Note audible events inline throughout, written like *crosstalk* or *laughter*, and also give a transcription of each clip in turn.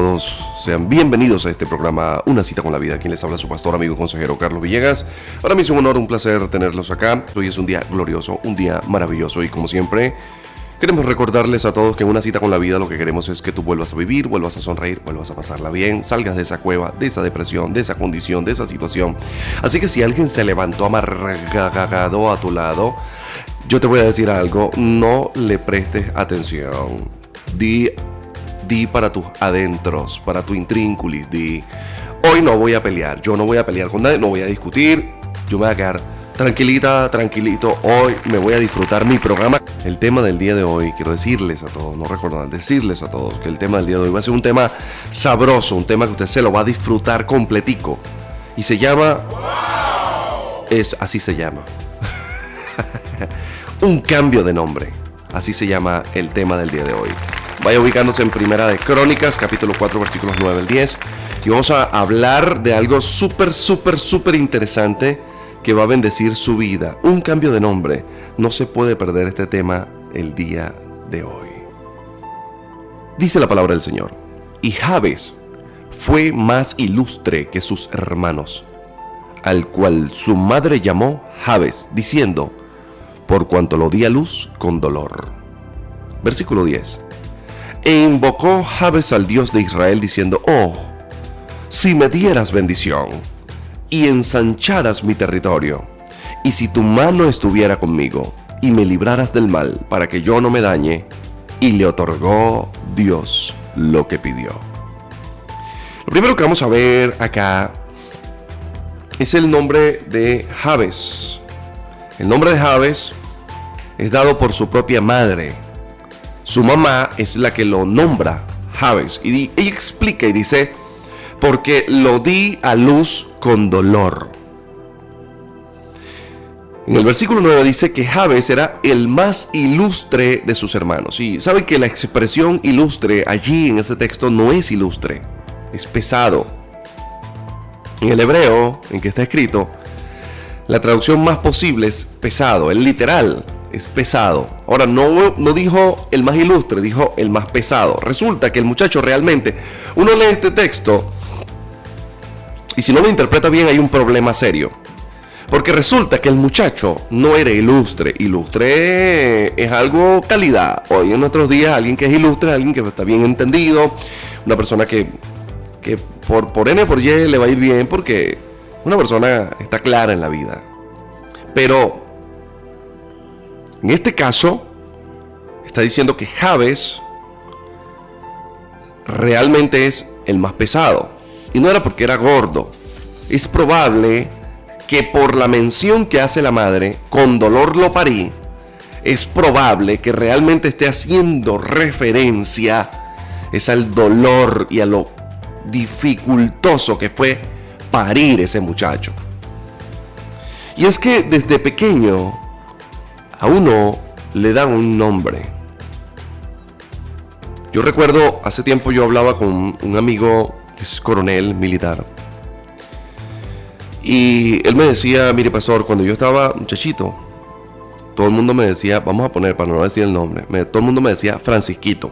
todos. Sean bienvenidos a este programa Una cita con la vida. Quien les habla su pastor, amigo consejero Carlos Villegas. Para mí es un honor, un placer tenerlos acá. Hoy es un día glorioso, un día maravilloso y como siempre queremos recordarles a todos que en una cita con la vida lo que queremos es que tú vuelvas a vivir, vuelvas a sonreír, vuelvas a pasarla bien, salgas de esa cueva, de esa depresión, de esa condición, de esa situación. Así que si alguien se levantó amargado a tu lado, yo te voy a decir algo, no le prestes atención. Di di para tus adentros, para tu intrínculis, di, hoy no voy a pelear, yo no voy a pelear con nadie, no voy a discutir, yo me voy a quedar tranquilita, tranquilito, hoy me voy a disfrutar mi programa. El tema del día de hoy, quiero decirles a todos, no recordar, decirles a todos que el tema del día de hoy va a ser un tema sabroso, un tema que usted se lo va a disfrutar completico. Y se llama... Es, así se llama. *laughs* un cambio de nombre. Así se llama el tema del día de hoy. Vaya ubicándose en Primera de Crónicas, capítulo 4, versículos 9 al 10. Y vamos a hablar de algo súper, súper, súper interesante que va a bendecir su vida. Un cambio de nombre. No se puede perder este tema el día de hoy. Dice la palabra del Señor. Y Jabes fue más ilustre que sus hermanos, al cual su madre llamó Jabes, diciendo, por cuanto lo di a luz con dolor. Versículo 10. E invocó Jabes al Dios de Israel diciendo, oh, si me dieras bendición y ensancharas mi territorio, y si tu mano estuviera conmigo y me libraras del mal para que yo no me dañe, y le otorgó Dios lo que pidió. Lo primero que vamos a ver acá es el nombre de Jabes. El nombre de Jabes es dado por su propia madre, su mamá es la que lo nombra Javes. Y ella explica y dice, porque lo di a luz con dolor. En el versículo 9 dice que Javes era el más ilustre de sus hermanos. Y saben que la expresión ilustre allí en ese texto no es ilustre, es pesado. En el hebreo, en que está escrito, la traducción más posible es pesado, el literal es pesado. Ahora, no, no dijo el más ilustre, dijo el más pesado. Resulta que el muchacho realmente, uno lee este texto y si no lo interpreta bien hay un problema serio. Porque resulta que el muchacho no era ilustre. Ilustre es algo calidad. Hoy en nuestros días alguien que es ilustre, alguien que está bien entendido, una persona que, que por, por N por Y le va a ir bien porque una persona está clara en la vida. Pero en este caso, está diciendo que Javes realmente es el más pesado. Y no era porque era gordo. Es probable que por la mención que hace la madre, con dolor lo parí, es probable que realmente esté haciendo referencia es al dolor y a lo dificultoso que fue parir ese muchacho. Y es que desde pequeño a uno le dan un nombre. Yo recuerdo, hace tiempo yo hablaba con un amigo que es coronel militar. Y él me decía, mire pastor, cuando yo estaba muchachito, todo el mundo me decía, vamos a poner, para no decir el nombre, todo el mundo me decía Francisquito.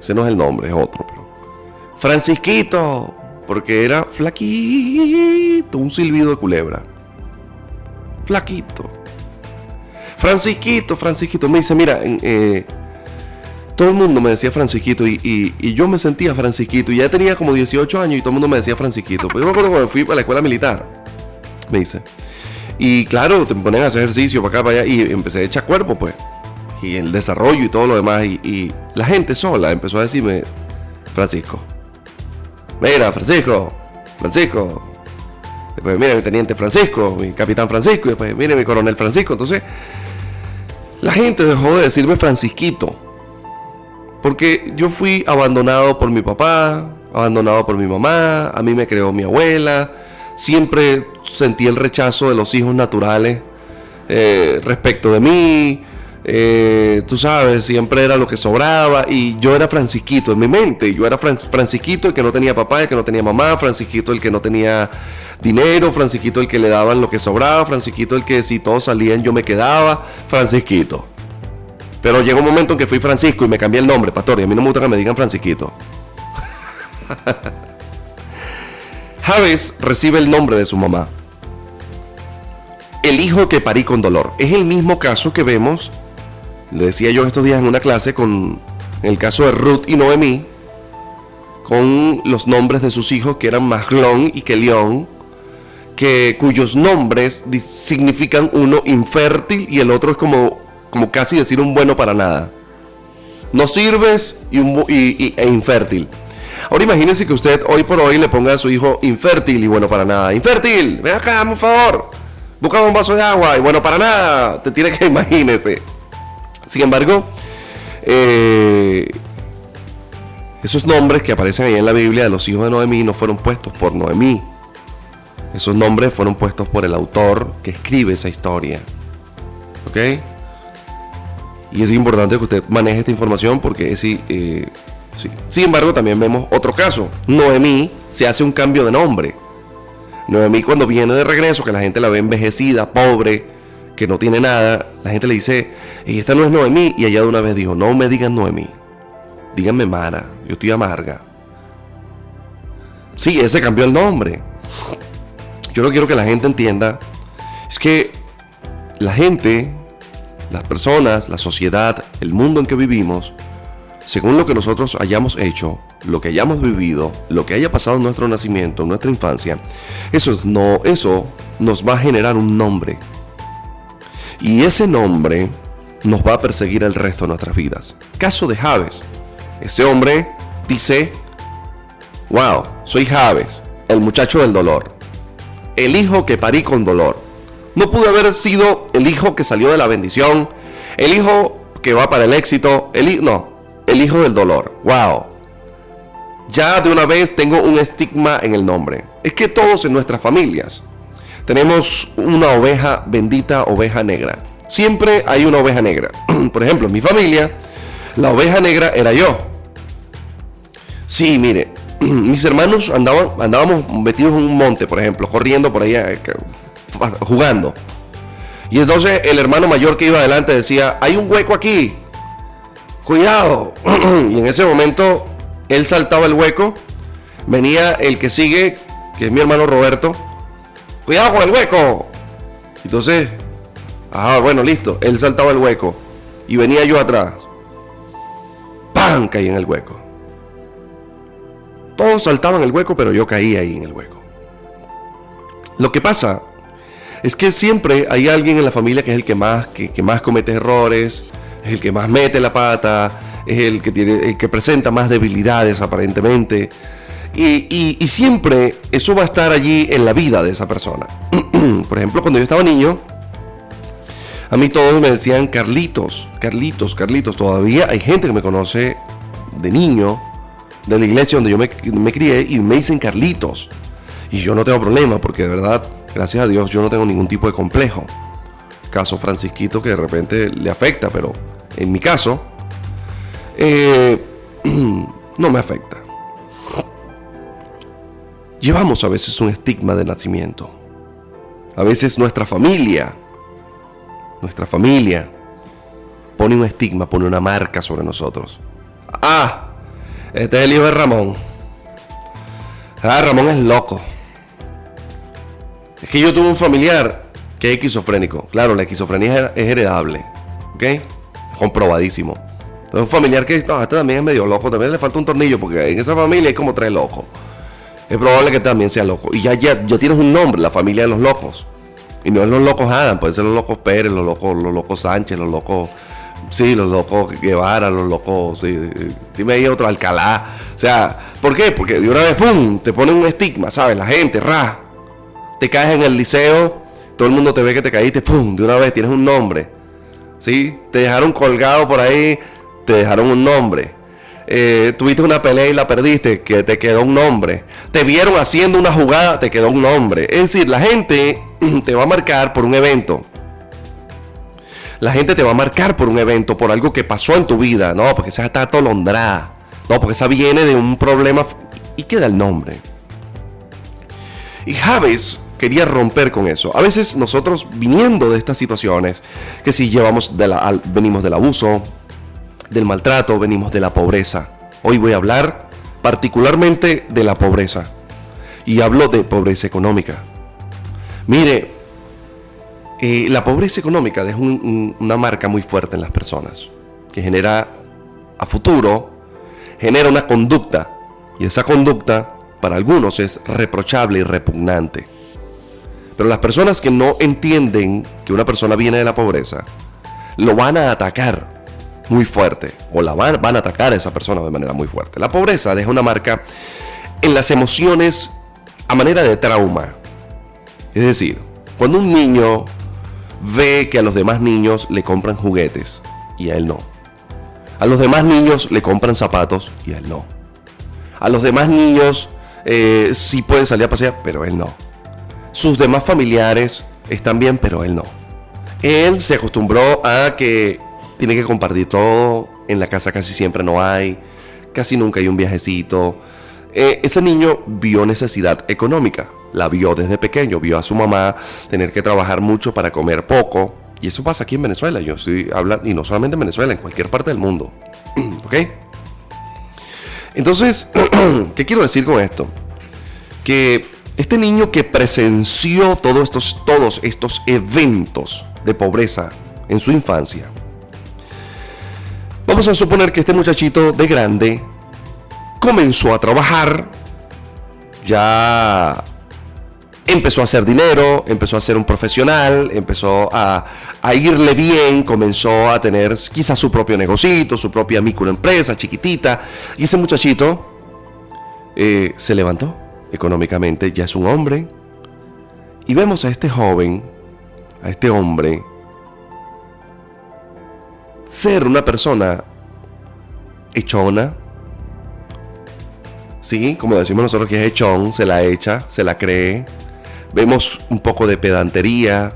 ese no es el nombre, es otro, pero... Francisquito, porque era flaquito, un silbido de culebra. Flaquito. Francisquito, Francisquito. Me dice, mira, eh, todo el mundo me decía Francisquito y, yo me sentía Francisquito. Y ya tenía como 18 años y todo el mundo me decía Francisquito. Pues yo me acuerdo cuando fui para la escuela militar, me dice. Y claro, te ponen a hacer ejercicio para acá, para allá. Y empecé a echar cuerpo, pues. Y el desarrollo y todo lo demás. Y, la gente sola empezó a decirme, Francisco. Mira, Francisco. Francisco. Después, mira, mi teniente Francisco, mi capitán Francisco. Y después, mire, mi coronel Francisco. Entonces, la gente dejó de decirme Francisquito. Porque yo fui abandonado por mi papá, abandonado por mi mamá, a mí me creó mi abuela. Siempre sentí el rechazo de los hijos naturales eh, respecto de mí. Eh, tú sabes, siempre era lo que sobraba y yo era Francisquito en mi mente. Yo era Francisquito el que no tenía papá, el que no tenía mamá, Francisquito el que no tenía dinero, Francisquito el que le daban lo que sobraba, Francisquito el que si todos salían yo me quedaba, Francisquito. Pero llegó un momento en que fui Francisco y me cambié el nombre, pastor, y a mí no me gusta que me digan Francisquito. *laughs* Javes recibe el nombre de su mamá. El hijo que parí con dolor. Es el mismo caso que vemos, le decía yo estos días en una clase con el caso de Ruth y Noemí, con los nombres de sus hijos que eran Maglón y Kelión, que, cuyos nombres significan uno infértil y el otro es como, como casi decir un bueno para nada. No sirves y, e infértil. Ahora imagínense que usted hoy por hoy le ponga a su hijo infértil y bueno para nada. Infértil, ven acá, por favor. Busca un vaso de agua y bueno para nada. Te tiene que *laughs* imagínese. Sin embargo, eh, esos nombres que aparecen ahí en la Biblia de los hijos de Noemí no fueron puestos por Noemí. Esos nombres fueron puestos por el autor que escribe esa historia. ¿Ok? Y es importante que usted maneje esta información porque es, eh, sin embargo, también vemos otro caso. Noemí se hace un cambio de nombre. Noemí cuando viene de regreso, que la gente la ve envejecida, pobre, que no tiene nada, la gente le dice, y esta no es Noemí, y ella de una vez dijo, no me digan Noemí, díganme Mara, yo estoy amarga. Sí, ese cambió el nombre. Yo no quiero que la gente entienda, es que la gente, las personas, la sociedad, el mundo en que vivimos, según lo que nosotros hayamos hecho, lo que hayamos vivido, lo que haya pasado en nuestro nacimiento, en nuestra infancia, eso, no, eso nos va a generar un nombre. Y ese nombre nos va a perseguir el resto de nuestras vidas. Caso de Javes. Este hombre dice, wow, soy Javes, el muchacho del dolor, el hijo que parí con dolor. No pude haber sido el hijo que salió de la bendición, el hijo que va para el éxito, el no, el hijo del dolor. ¡Wow! Ya de una vez tengo un estigma en el nombre. Es que todos en nuestras familias tenemos una oveja bendita, oveja negra. Siempre hay una oveja negra. *clears throat* Por ejemplo, en mi familia, la oveja negra era yo. Sí, mire, *clears throat* mis hermanos andaban, andábamos metidos en un monte, por ejemplo, corriendo por ahí, eh, jugando. Y entonces el hermano mayor que iba adelante decía, hay un hueco aquí, cuidado. *clears throat* y en ese momento él saltaba el hueco, venía el que sigue, que es mi hermano Roberto, cuidado con el hueco. Entonces, ah, bueno, listo, él saltaba el hueco y venía yo atrás. ¡Pam! Caí en el hueco. Todos saltaban el hueco, pero yo caí ahí en el hueco. Lo que pasa es que siempre hay alguien en la familia que es el que más, que, que más comete errores, es el que más mete la pata, es el que, tiene, el que presenta más debilidades aparentemente. Y, siempre eso va a estar allí en la vida de esa persona. *clears throat* Por ejemplo, cuando yo estaba niño, a mí todos me decían Carlitos, Carlitos, Carlitos. Todavía hay gente que me conoce de niño, de la iglesia donde yo me, crié, y me dicen Carlitos. Y yo no tengo problema, porque de verdad, gracias a Dios, yo no tengo ningún tipo de complejo caso Francisquito que de repente le afecta, pero en mi caso, eh, *clears throat* no me afecta. Llevamos a veces un estigma de nacimiento. A veces nuestra familia, nuestra familia, pone un estigma, pone una marca sobre nosotros. Ah, este es el hijo de Ramón. Ah, Ramón es loco. Es que yo tuve un familiar que es esquizofrénico. Claro, la esquizofrenia es heredable. ¿Ok? Comprobadísimo. Entonces, un familiar que no, este también es medio loco, también le falta un tornillo, porque en esa familia hay como tres locos. Es probable que también sea loco. Y ya, ya, ya tienes un nombre, la familia de los locos. Y no es los locos Adam, pueden ser los locos Pérez, los locos, los locos Sánchez, los locos. Sí, los locos Guevara, los locos. Sí, dime ahí otro Alcalá. O sea, ¿por qué? Porque de una vez, ¡pum! Te ponen un estigma, ¿sabes? La gente, ra. Te caes en el liceo todo el mundo te ve que te caíste, ¡pum! De una vez tienes un nombre. ¿Sí? Te dejaron colgado por ahí, te dejaron un nombre. Eh, tuviste una pelea y la perdiste, que te quedó un nombre. Te vieron haciendo una jugada, te quedó un nombre. Es decir, la gente te va a marcar por un evento. La gente te va a marcar por un evento, por algo que pasó en tu vida. No, porque esa está atolondrada. No, porque esa viene de un problema. Y queda el nombre. Y Javes quería romper con eso. A veces nosotros viniendo de estas situaciones, que si llevamos de la, venimos del abuso, del maltrato, venimos de la pobreza. Hoy voy a hablar particularmente de la pobreza. Y hablo de pobreza económica. Mire, eh, la pobreza económica es una marca muy fuerte en las personas, que genera a futuro, genera una conducta. Y esa conducta para algunos es reprochable y repugnante. Pero las personas que no entienden que una persona viene de la pobreza, lo van a atacar muy fuerte o la van, van a atacar a esa persona de manera muy fuerte. La pobreza deja una marca en las emociones a manera de trauma. Es decir, cuando un niño ve que a los demás niños le compran juguetes y a él no. A los demás niños le compran zapatos y a él no. A los demás niños eh, sí pueden salir a pasear, pero él no. Sus demás familiares están bien, pero él no. Él se acostumbró a que tiene que compartir todo. En la casa casi siempre no hay. Casi nunca hay un viajecito. Eh, ese niño vio necesidad económica. La vio desde pequeño. Vio a su mamá tener que trabajar mucho para comer poco. Y eso pasa aquí en Venezuela. Yo estoy hablando, y no solamente en Venezuela, en cualquier parte del mundo. *clears throat* ¿Ok? Entonces, *clears throat* ¿qué quiero decir con esto? Que este niño que presenció todos estos, todos estos eventos de pobreza en su infancia, Vamos a suponer que este muchachito de grande comenzó a trabajar, ya empezó a hacer dinero, empezó a ser un profesional, empezó a, irle bien, comenzó a tener quizás su propio negocito, su propia microempresa chiquitita, y ese muchachito eh, se levantó económicamente, ya es un hombre, y vemos a este joven, a este hombre, ser una persona echona. Sí, como decimos nosotros que es echón, se la echa, se la cree. Vemos un poco de pedantería.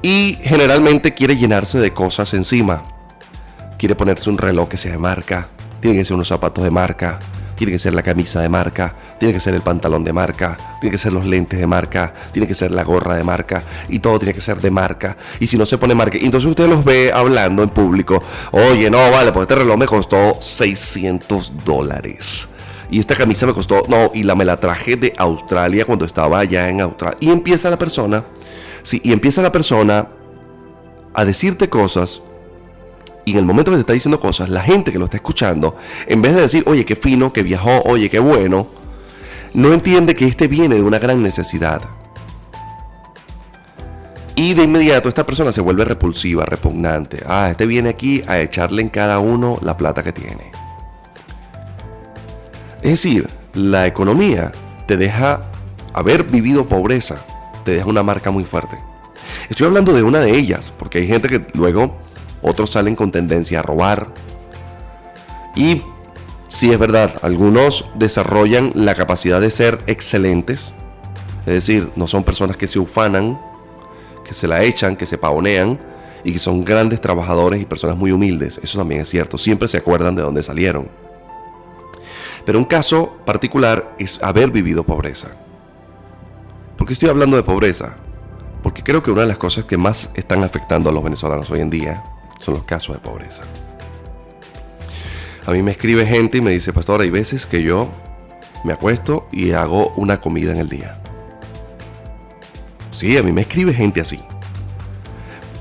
Y generalmente quiere llenarse de cosas encima. Quiere ponerse un reloj que sea de marca. Tiene que ser unos zapatos de marca tiene que ser la camisa de marca, tiene que ser el pantalón de marca, tiene que ser los lentes de marca, tiene que ser la gorra de marca y todo tiene que ser de marca. Y si no se pone marca, entonces usted los ve hablando en público, oye, no, vale, pues este reloj me costó 600 dólares. Y esta camisa me costó, no, y la me la traje de Australia cuando estaba allá en Australia. Y empieza la persona, sí, y empieza la persona a decirte cosas y en el momento que te está diciendo cosas, la gente que lo está escuchando, en vez de decir, oye, qué fino, que viajó, oye, qué bueno, no entiende que este viene de una gran necesidad. Y de inmediato esta persona se vuelve repulsiva, repugnante. Ah, este viene aquí a echarle en cada uno la plata que tiene. Es decir, la economía te deja haber vivido pobreza, te deja una marca muy fuerte. Estoy hablando de una de ellas, porque hay gente que luego otros salen con tendencia a robar. Y si es verdad, algunos desarrollan la capacidad de ser excelentes, es decir, no son personas que se ufanan, que se la echan, que se pavonean y que son grandes trabajadores y personas muy humildes. Eso también es cierto, siempre se acuerdan de dónde salieron. Pero un caso particular es haber vivido pobreza. ¿Por qué estoy hablando de pobreza? Porque creo que una de las cosas que más están afectando a los venezolanos hoy en día son los casos de pobreza. A mí me escribe gente y me dice, pastor, hay veces que yo me acuesto y hago una comida en el día. Sí, a mí me escribe gente así.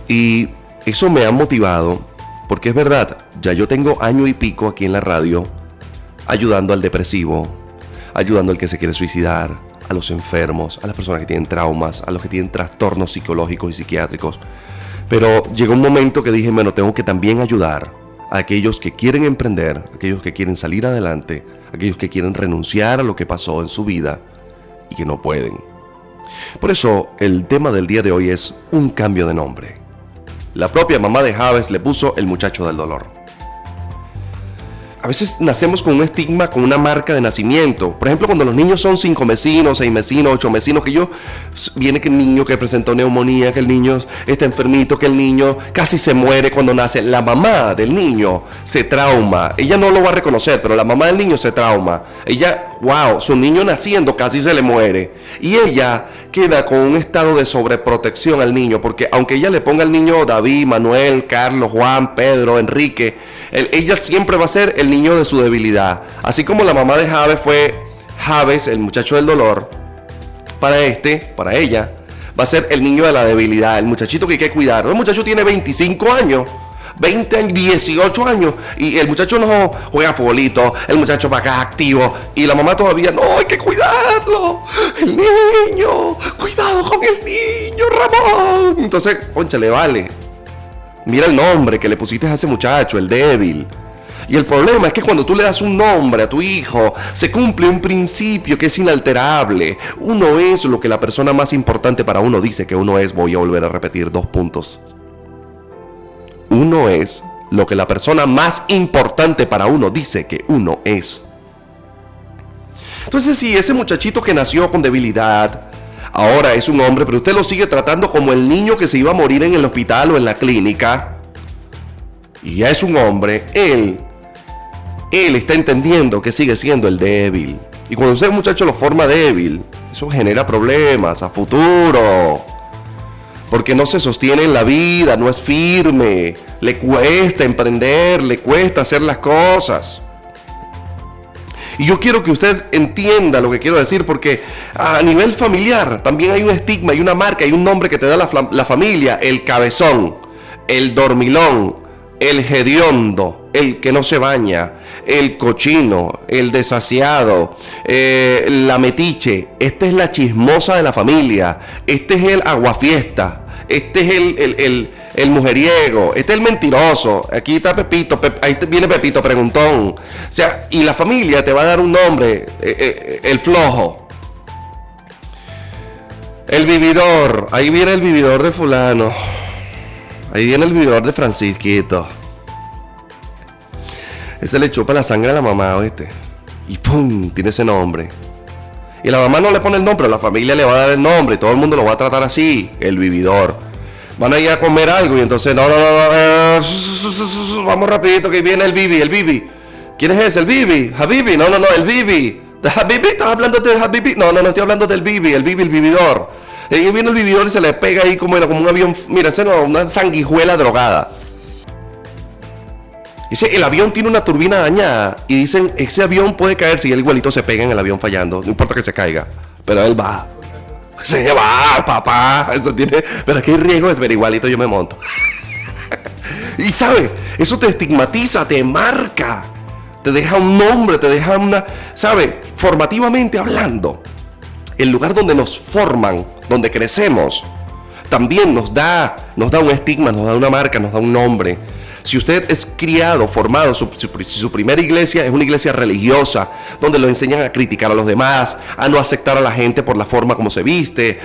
Y eso me ha motivado porque es verdad, ya yo tengo año y pico aquí en la radio ayudando al depresivo, ayudando al que se quiere suicidar, a los enfermos, a las personas que tienen traumas, a los que tienen trastornos psicológicos y psiquiátricos, pero llegó un momento que dije, bueno, tengo que también ayudar a aquellos que quieren emprender, aquellos que quieren salir adelante, aquellos que quieren renunciar a lo que pasó en su vida y que no pueden. Por eso el tema del día de hoy es un cambio de nombre. La propia mamá de Javes le puso el muchacho del dolor. A veces nacemos con un estigma, con una marca de nacimiento. Por ejemplo, cuando los niños son cinco mesinos, seis mesinos, ocho mesinos, que yo, viene que el niño que presentó neumonía, que el niño está enfermito, que el niño casi se muere cuando nace. La mamá del niño se trauma. Ella no lo va a reconocer, pero la mamá del niño se trauma. Ella, wow, su niño naciendo casi se le muere. Y ella queda con un estado de sobreprotección al niño, porque aunque ella le ponga al niño David, Manuel, Carlos, Juan, Pedro, Enrique, ella siempre va a ser el niño de su debilidad. Así como la mamá de Javes fue Javes, el muchacho del dolor, para este, para ella, va a ser el niño de la debilidad, el muchachito que hay que cuidar. El muchacho tiene 25 años. 20 años, 18 años y el muchacho no juega futbolito, el muchacho va acá activo y la mamá todavía no, hay que cuidarlo, el niño, cuidado con el niño, Ramón. Entonces, concha, le vale. Mira el nombre que le pusiste a ese muchacho, el débil. Y el problema es que cuando tú le das un nombre a tu hijo, se cumple un principio que es inalterable. Uno es lo que la persona más importante para uno dice que uno es. Voy a volver a repetir dos puntos. Uno es lo que la persona más importante para uno dice que uno es. Entonces, si ese muchachito que nació con debilidad, ahora es un hombre, pero usted lo sigue tratando como el niño que se iba a morir en el hospital o en la clínica, y ya es un hombre, él él está entendiendo que sigue siendo el débil. Y cuando ese muchacho lo forma débil, eso genera problemas a futuro. Porque no se sostiene en la vida, no es firme, le cuesta emprender, le cuesta hacer las cosas. Y yo quiero que usted entienda lo que quiero decir, porque a nivel familiar también hay un estigma, hay una marca, hay un nombre que te da la, la familia, el cabezón, el dormilón, el hediondo, el que no se baña, el cochino, el desasiado, eh, la metiche. Esta es la chismosa de la familia. Este es el aguafiesta. Este es el, el, mujeriego. Este es el mentiroso. Aquí está Pepito. ahí viene Pepito, preguntón. O sea, y la familia te va a dar un nombre. Eh, eh, el flojo. El vividor. Ahí viene el vividor de fulano. Ahí viene el vividor de Francisquito. Ese le chupa la sangre a la mamá, ¿oíste? Y ¡pum! Tiene ese nombre. Y la mamá no le pone el nombre, la familia le va a dar el nombre, todo el mundo lo va a tratar así, el vividor. Van a ir a comer algo y entonces, no, no, no, eh, vamos rapidito que viene el Bibi, el Bibi. ¿Quién es ese? El Bibi, Habibi, no, no, no, el Bibi. ¿De Habibi? ¿Estás hablando de Habibi? No, no, no estoy hablando del Bibi, el Bibi, el vividor. Y viene el vividor y se le pega ahí como, como un avión. Mira, no, una sanguijuela drogada. Dice, el avión tiene una turbina dañada. Y dicen, ese avión puede caerse y el igualito se pega en el avión fallando. No importa que se caiga. Pero él va. *laughs* Se va, papá. Eso tiene. Pero aquí hay riesgo ver igualito yo me monto. *laughs* y sabe, eso te estigmatiza, te marca. Te deja un nombre, te deja una. ¿Sabe? Formativamente hablando el lugar donde nos forman, donde crecemos, también nos da, nos da un estigma, nos da una marca, nos da un nombre. Si usted es criado, formado, su, su, primera iglesia es una iglesia religiosa, donde lo enseñan a criticar a los demás, a no aceptar a la gente por la forma como se viste,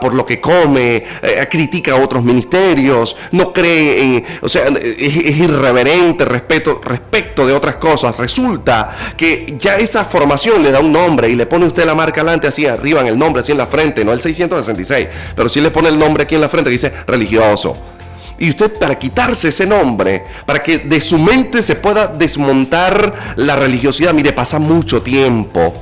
por lo que come, eh, critica a otros ministerios, no cree en, o sea, es, irreverente respeto, respecto de otras cosas. Resulta que ya esa formación le da un nombre y le pone usted la marca adelante, así arriba en el nombre, así en la frente, no el 666, pero sí le pone el nombre aquí en la frente, dice religioso. Y usted para quitarse ese nombre, para que de su mente se pueda desmontar la religiosidad, mire, pasa mucho tiempo.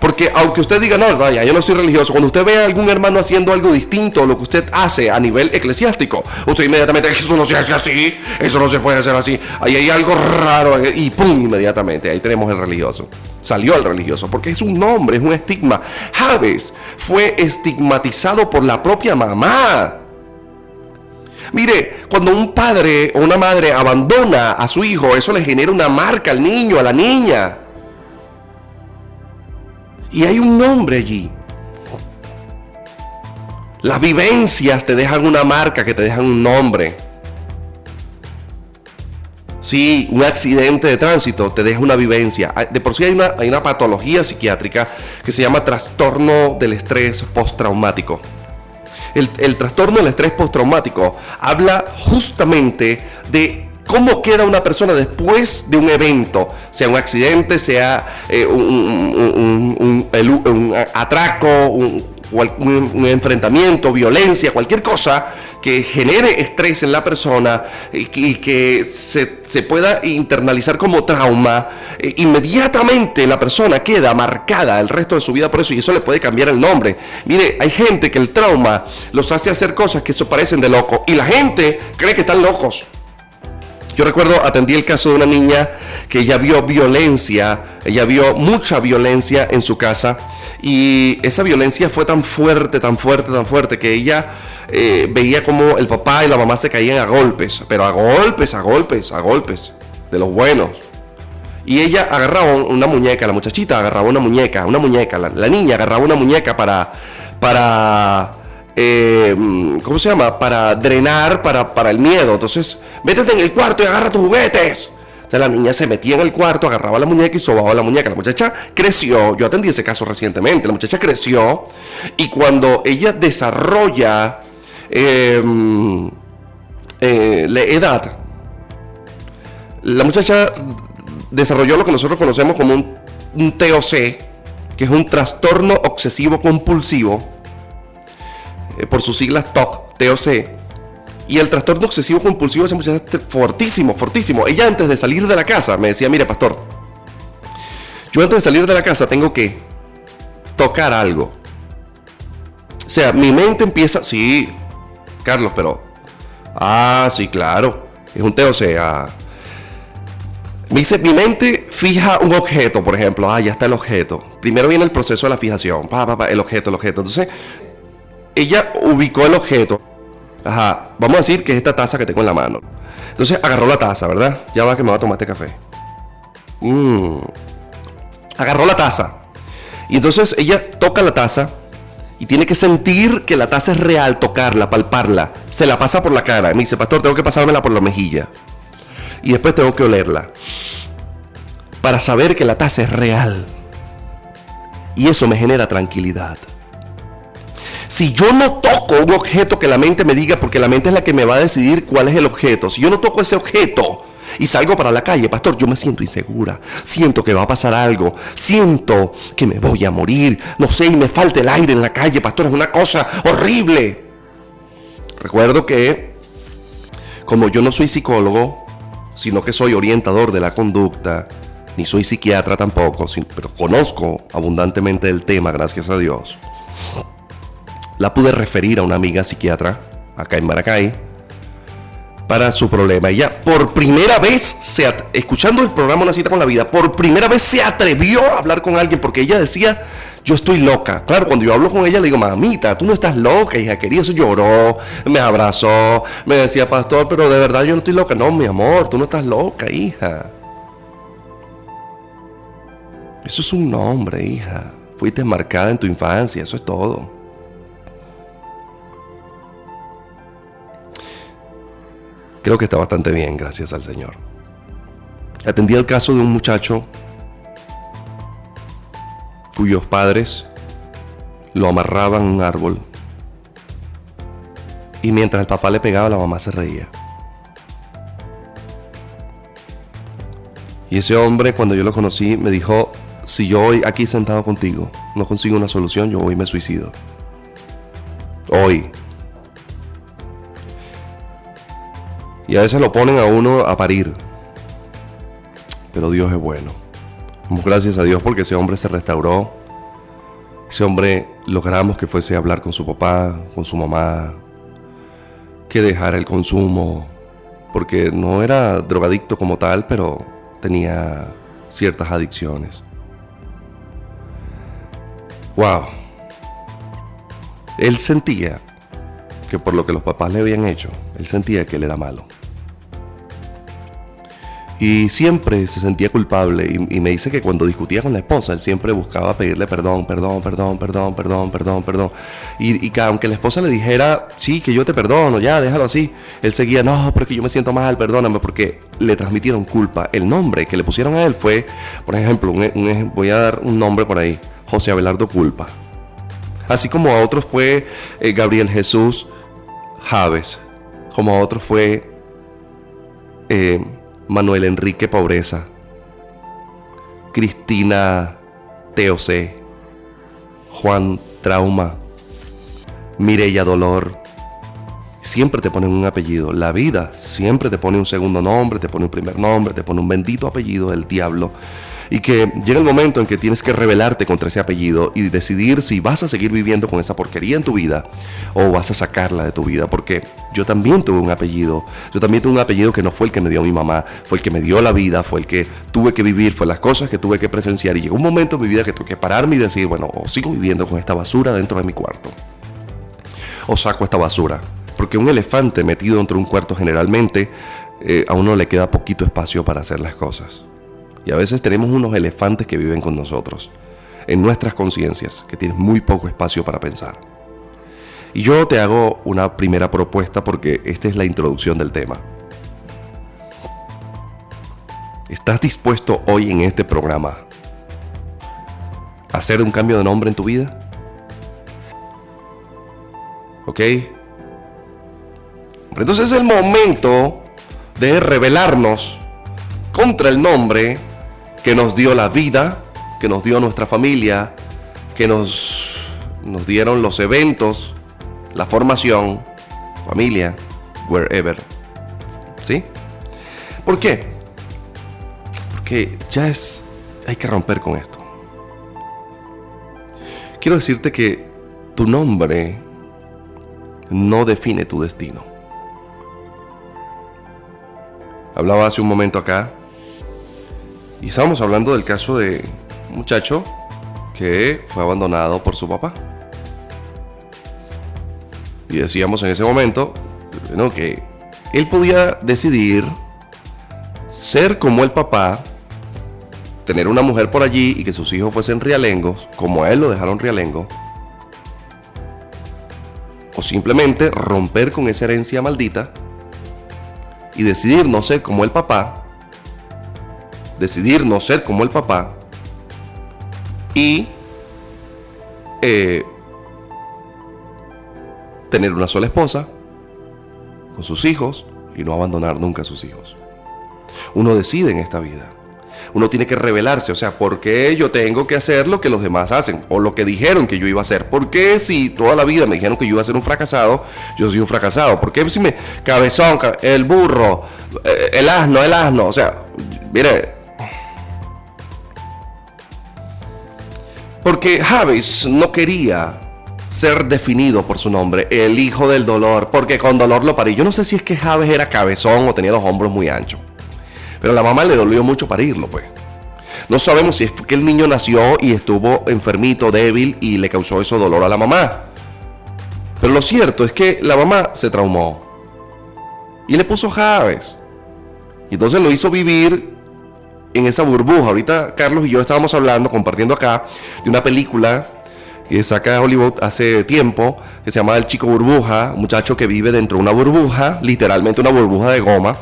Porque aunque usted diga, no, vaya, yo no soy religioso, cuando usted ve a algún hermano haciendo algo distinto a lo que usted hace a nivel eclesiástico, usted inmediatamente, eso no se hace así, eso no se puede hacer así, ahí hay algo raro, y pum, inmediatamente, ahí tenemos el religioso. Salió el religioso, porque es un nombre, es un estigma. Javes fue estigmatizado por la propia mamá. Mire, cuando un padre o una madre abandona a su hijo, eso le genera una marca al niño, a la niña. Y hay un nombre allí. Las vivencias te dejan una marca, que te dejan un nombre. Sí, un accidente de tránsito te deja una vivencia. De por sí hay una, hay una patología psiquiátrica que se llama trastorno del estrés postraumático. El, trastorno del estrés postraumático habla justamente de ¿Cómo queda una persona después de un evento? Sea un accidente, sea eh, un, atraco, un, enfrentamiento, violencia, cualquier cosa que genere estrés en la persona y, que se, pueda internalizar como trauma, eh, inmediatamente la persona queda marcada el resto de su vida por eso y eso le puede cambiar el nombre. Mire, hay gente que el trauma los hace hacer cosas que se parecen de loco y la gente cree que están locos. Yo recuerdo, atendí el caso de una niña que ella vio violencia, ella vio mucha violencia en su casa y esa violencia fue tan fuerte, tan fuerte, tan fuerte que ella eh, veía como el papá y la mamá se caían a golpes, pero a golpes, a golpes, a golpes, de los buenos. Y ella agarraba una muñeca, la muchachita agarraba una muñeca, una muñeca, la, la niña agarraba una muñeca para, para eh, ¿cómo se llama? Para drenar, para, para el miedo. Entonces, métete en el cuarto y agarra tus juguetes. Entonces la niña se metía en el cuarto, agarraba la muñeca y sobaba la muñeca. La muchacha creció, yo atendí ese caso recientemente, la muchacha creció y cuando ella desarrolla em, eh, la edad, la muchacha desarrolló lo que nosotros conocemos como un, un TOC, que es un trastorno obsesivo compulsivo eh, por sus siglas TOC, TOC. Y el trastorno obsesivo compulsivo es fortísimo, fortísimo. Ella antes de salir de la casa me decía, mire pastor, yo antes de salir de la casa tengo que tocar algo. O sea, mi mente empieza, sí, Carlos, pero... Ah, sí, claro. Es un TOC. Ah. Me dice, mi mente fija un objeto, por ejemplo. Ah, ya está el objeto. Primero viene el proceso de la fijación. Pa, pa, pa, el objeto, el objeto. Entonces, ella ubicó el objeto. Ajá, vamos a decir que es esta taza que tengo en la mano. Entonces agarró la taza, ¿verdad? Ya va que me va a tomar este café. Mm. Agarró la taza. Y entonces ella toca la taza y tiene que sentir que la taza es real, tocarla, palparla. Se la pasa por la cara. Me dice, pastor, tengo que pasármela por la mejilla. Y después tengo que olerla. Para saber que la taza es real. Y eso me genera tranquilidad. Si yo no toco un objeto que la mente me diga, porque la mente es la que me va a decidir cuál es el objeto, si yo no toco ese objeto y salgo para la calle, pastor, yo me siento insegura, siento que va a pasar algo, siento que me voy a morir, no sé, y me falta el aire en la calle, pastor, es una cosa horrible. Recuerdo que, como yo no soy psicólogo, sino que soy orientador de la conducta, ni soy psiquiatra tampoco, pero conozco abundantemente el tema, gracias a Dios la pude referir a una amiga psiquiatra acá en Maracay para su problema. Ella por primera vez, se escuchando el programa Una cita con la vida, por primera vez se atrevió a hablar con alguien porque ella decía, yo estoy loca. Claro, cuando yo hablo con ella le digo, mamita, tú no estás loca, hija querida. Eso lloró, me abrazó, me decía, pastor, pero de verdad yo no estoy loca. No, mi amor, tú no estás loca, hija. Eso es un nombre, hija. Fuiste marcada en tu infancia, eso es todo. Creo que está bastante bien, gracias al Señor. Atendí el caso de un muchacho cuyos padres lo amarraban a un árbol y mientras el papá le pegaba la mamá se reía. Y ese hombre cuando yo lo conocí me dijo, si yo hoy aquí sentado contigo no consigo una solución, yo hoy me suicido. Hoy, Y a veces lo ponen a uno a parir. Pero Dios es bueno. Damos gracias a Dios porque ese hombre se restauró. Ese hombre logramos que fuese a hablar con su papá, con su mamá, que dejara el consumo, porque no era drogadicto como tal, pero tenía ciertas adicciones. Wow. Él sentía que por lo que los papás le habían hecho, él sentía que él era malo. Y siempre se sentía culpable y, me dice que cuando discutía con la esposa, él siempre buscaba pedirle perdón, perdón, perdón, perdón, perdón, perdón, perdón. Y, que aunque la esposa le dijera, sí, que yo te perdono, ya, déjalo así, él seguía, no, pero que yo me siento mal, perdóname, porque le transmitieron culpa. El nombre que le pusieron a él fue, por ejemplo, voy a dar un nombre por ahí, José Abelardo Culpa. Así como a otros fue eh, Gabriel Jesús Javes, como a otros fue eh, Manuel Enrique Pobreza, Cristina TOC, Juan Trauma, Mireya Dolor. Siempre te ponen un apellido. La vida siempre te pone un segundo nombre, te pone un primer nombre, te pone un bendito apellido del diablo y que llega el momento en que tienes que rebelarte contra ese apellido y decidir si vas a seguir viviendo con esa porquería en tu vida o vas a sacarla de tu vida. Porque yo también tuve un apellido, yo también tuve un apellido que no fue el que me dio mi mamá, fue el que me dio la vida, fue el que tuve que vivir, fue las cosas que tuve que presenciar y llegó un momento en mi vida que tuve que pararme y decir, bueno, o sigo viviendo con esta basura dentro de mi cuarto o saco esta basura. Porque un elefante metido dentro de un cuarto generalmente eh, a uno le queda poquito espacio para hacer las cosas. Y a veces tenemos unos elefantes que viven con nosotros, en nuestras conciencias, que tienen muy poco espacio para pensar. Y yo te hago una primera propuesta porque esta es la introducción del tema. ¿Estás dispuesto hoy en este programa a hacer un cambio de nombre en tu vida? ¿Ok? Entonces es el momento de revelarnos contra el nombre que nos dio la vida, que nos dio nuestra familia, que nos, nos dieron los eventos, la formación, familia, wherever. ¿Sí? ¿Por qué? Porque ya es, hay que romper con esto. Quiero decirte que tu nombre no define tu destino. Hablaba hace un momento acá y estábamos hablando del caso de un muchacho que fue abandonado por su papá. Y decíamos en ese momento que él podía decidir ser como el papá, tener una mujer por allí y que sus hijos fuesen rialengos, como a él lo dejaron rialengo, o simplemente romper con esa herencia maldita y decidir no ser como el papá decidir no ser como el papá y eh, tener una sola esposa con sus hijos y no abandonar nunca a sus hijos. Uno decide en esta vida. Uno tiene que revelarse, o sea, ¿por qué yo tengo que hacer lo que los demás hacen? O lo que dijeron que yo iba a hacer. ¿Por qué si toda la vida me dijeron que yo iba a ser un fracasado, yo soy un fracasado? ¿Por qué si me... Cabezón, el burro, eh, el asno, el asno? O sea, mire, Porque Javes no quería ser definido por su nombre, el hijo del dolor, porque con dolor lo parí. Yo no sé si es que Javes era cabezón o tenía los hombros muy anchos, pero a la mamá le dolió mucho parirlo, pues. No sabemos si es que el niño nació y estuvo enfermito, débil y le causó eso dolor a la mamá. Pero lo cierto es que la mamá se traumó y le puso Javes. Y entonces lo hizo vivir en esa burbuja. Ahorita Carlos y yo estábamos hablando, compartiendo acá, de una película que saca Hollywood hace tiempo, que se llama El Chico Burbuja, un muchacho que vive dentro de una burbuja, literalmente una burbuja de goma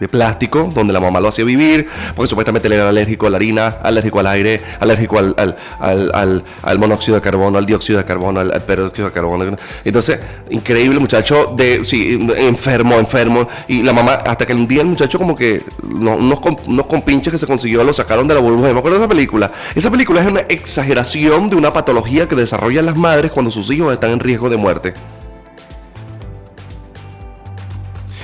de plástico, donde la mamá lo hacía vivir, porque supuestamente él era alérgico a la harina, alérgico al aire, alérgico al, al, monóxido de carbono, al dióxido de carbono, al, peróxido de carbono. Entonces, increíble muchacho, de, sí, enfermo, enfermo. Y la mamá, hasta que un día el muchacho como que unos, unos compinches que se consiguió lo sacaron de la burbuja. Me acuerdo de esa película. Esa película es una exageración de una patología que desarrollan las madres cuando sus hijos están en riesgo de muerte.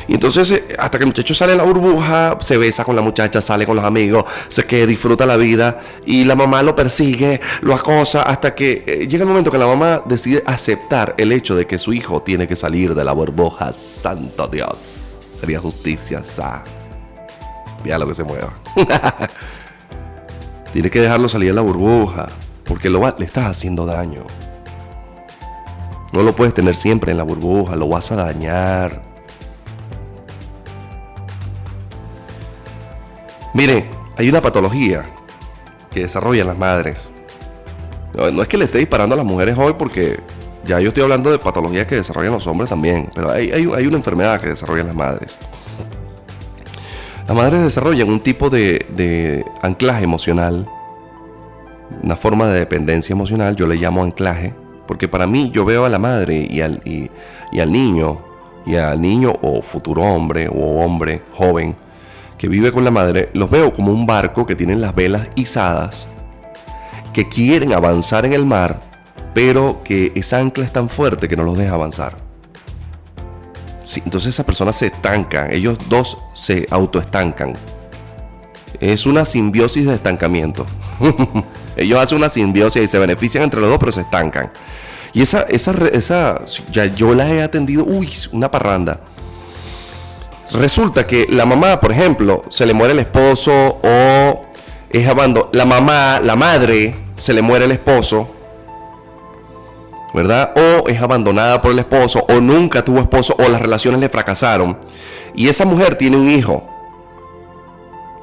Y entonces, eh, hasta que el muchacho sale de la burbuja, se besa con la muchacha, sale con los amigos, se que disfruta la vida y la mamá lo persigue, lo acosa, hasta que eh, llega el momento que la mamá decide aceptar el hecho de que su hijo tiene que salir de la burbuja. Santo Dios. Sería justicia, sa. Ya lo que se mueva. *laughs* tiene que dejarlo salir de la burbuja, porque lo le estás haciendo daño. No lo puedes tener siempre en la burbuja, lo vas a dañar. Mire, hay una patología que desarrollan las madres. No, es que le esté disparando a las mujeres hoy porque ya yo estoy hablando de patologías que desarrollan los hombres también, pero hay, una enfermedad que desarrollan las madres. Las madres desarrollan un tipo de, anclaje emocional, una forma de dependencia emocional, yo le llamo anclaje, porque para mí yo veo a la madre y al, y al niño y al niño o futuro hombre o hombre joven vive con la madre, los veo como un barco que tienen las velas izadas, que quieren avanzar en el mar, pero que esa ancla es tan fuerte que no los deja avanzar. Entonces esa persona se estanca, ellos dos se autoestancan. Es una simbiosis de estancamiento. *laughs* ellos hacen una simbiosis y se benefician entre los dos, pero se estancan. Y esa, esa, esa, ya yo la he atendido, uy, una parranda. Resulta que la mamá, por ejemplo, se le muere el esposo o es abandonada. La mamá, la madre, se le muere el esposo, ¿verdad? O es abandonada por el esposo, o nunca tuvo esposo, o las relaciones le fracasaron. Y esa mujer tiene un hijo,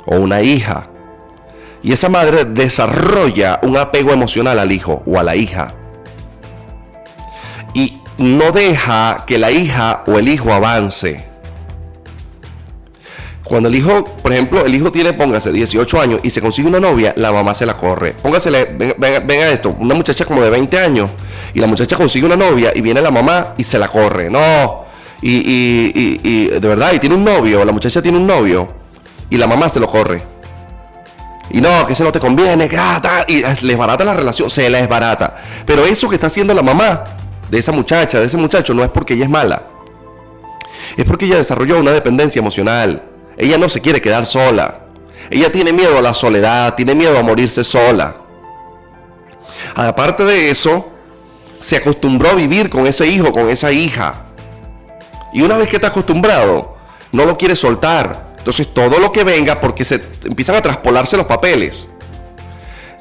o una hija. Y esa madre desarrolla un apego emocional al hijo o a la hija y no deja que la hija o el hijo avance. Cuando el hijo, por ejemplo, el hijo tiene, póngase, 18 años y se consigue una novia, la mamá se la corre. Póngasele, venga, esto, una muchacha como de 20 años y la muchacha consigue una novia y viene la mamá y se la corre. No. Y, de verdad, y tiene un novio, la muchacha tiene un novio y la mamá se lo corre. Y no, que ese no te conviene, que ah, y les barata la relación, se la barata. Pero eso que está haciendo la mamá de esa muchacha, de ese muchacho, no es porque ella es mala. Es porque ella desarrolló una dependencia emocional. Ella no se quiere quedar sola. Ella tiene miedo a la soledad, tiene miedo a morirse sola. Aparte de eso, se acostumbró a vivir con ese hijo, con esa hija. Y una vez que está acostumbrado, no lo quiere soltar. Entonces todo lo que venga, porque se empiezan a traspolarse los papeles.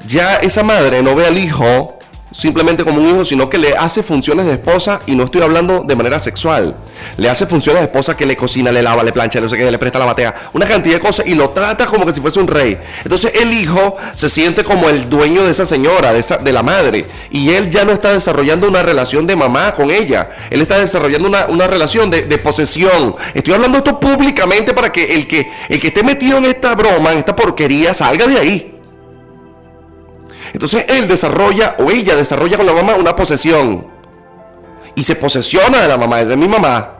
Ya esa madre no ve al hijo simplemente como un hijo, sino que le hace funciones de esposa y no estoy hablando de manera sexual. Le hace funciones de esposa que le cocina, le lava, le plancha, no sé qué, le presta la batea, una cantidad de cosas y lo trata como que si fuese un rey. Entonces el hijo se siente como el dueño de esa señora, de, esa, de la madre, y él ya no está desarrollando una relación de mamá con ella, él está desarrollando una, relación de, de, posesión. Estoy hablando esto públicamente para que el, que el que esté metido en esta broma, en esta porquería, salga de ahí. Entonces él desarrolla o ella desarrolla con la mamá una posesión. Y se posesiona de la mamá, es de mi mamá.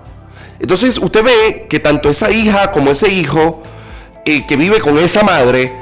Entonces usted ve que tanto esa hija como ese hijo eh, que vive con esa madre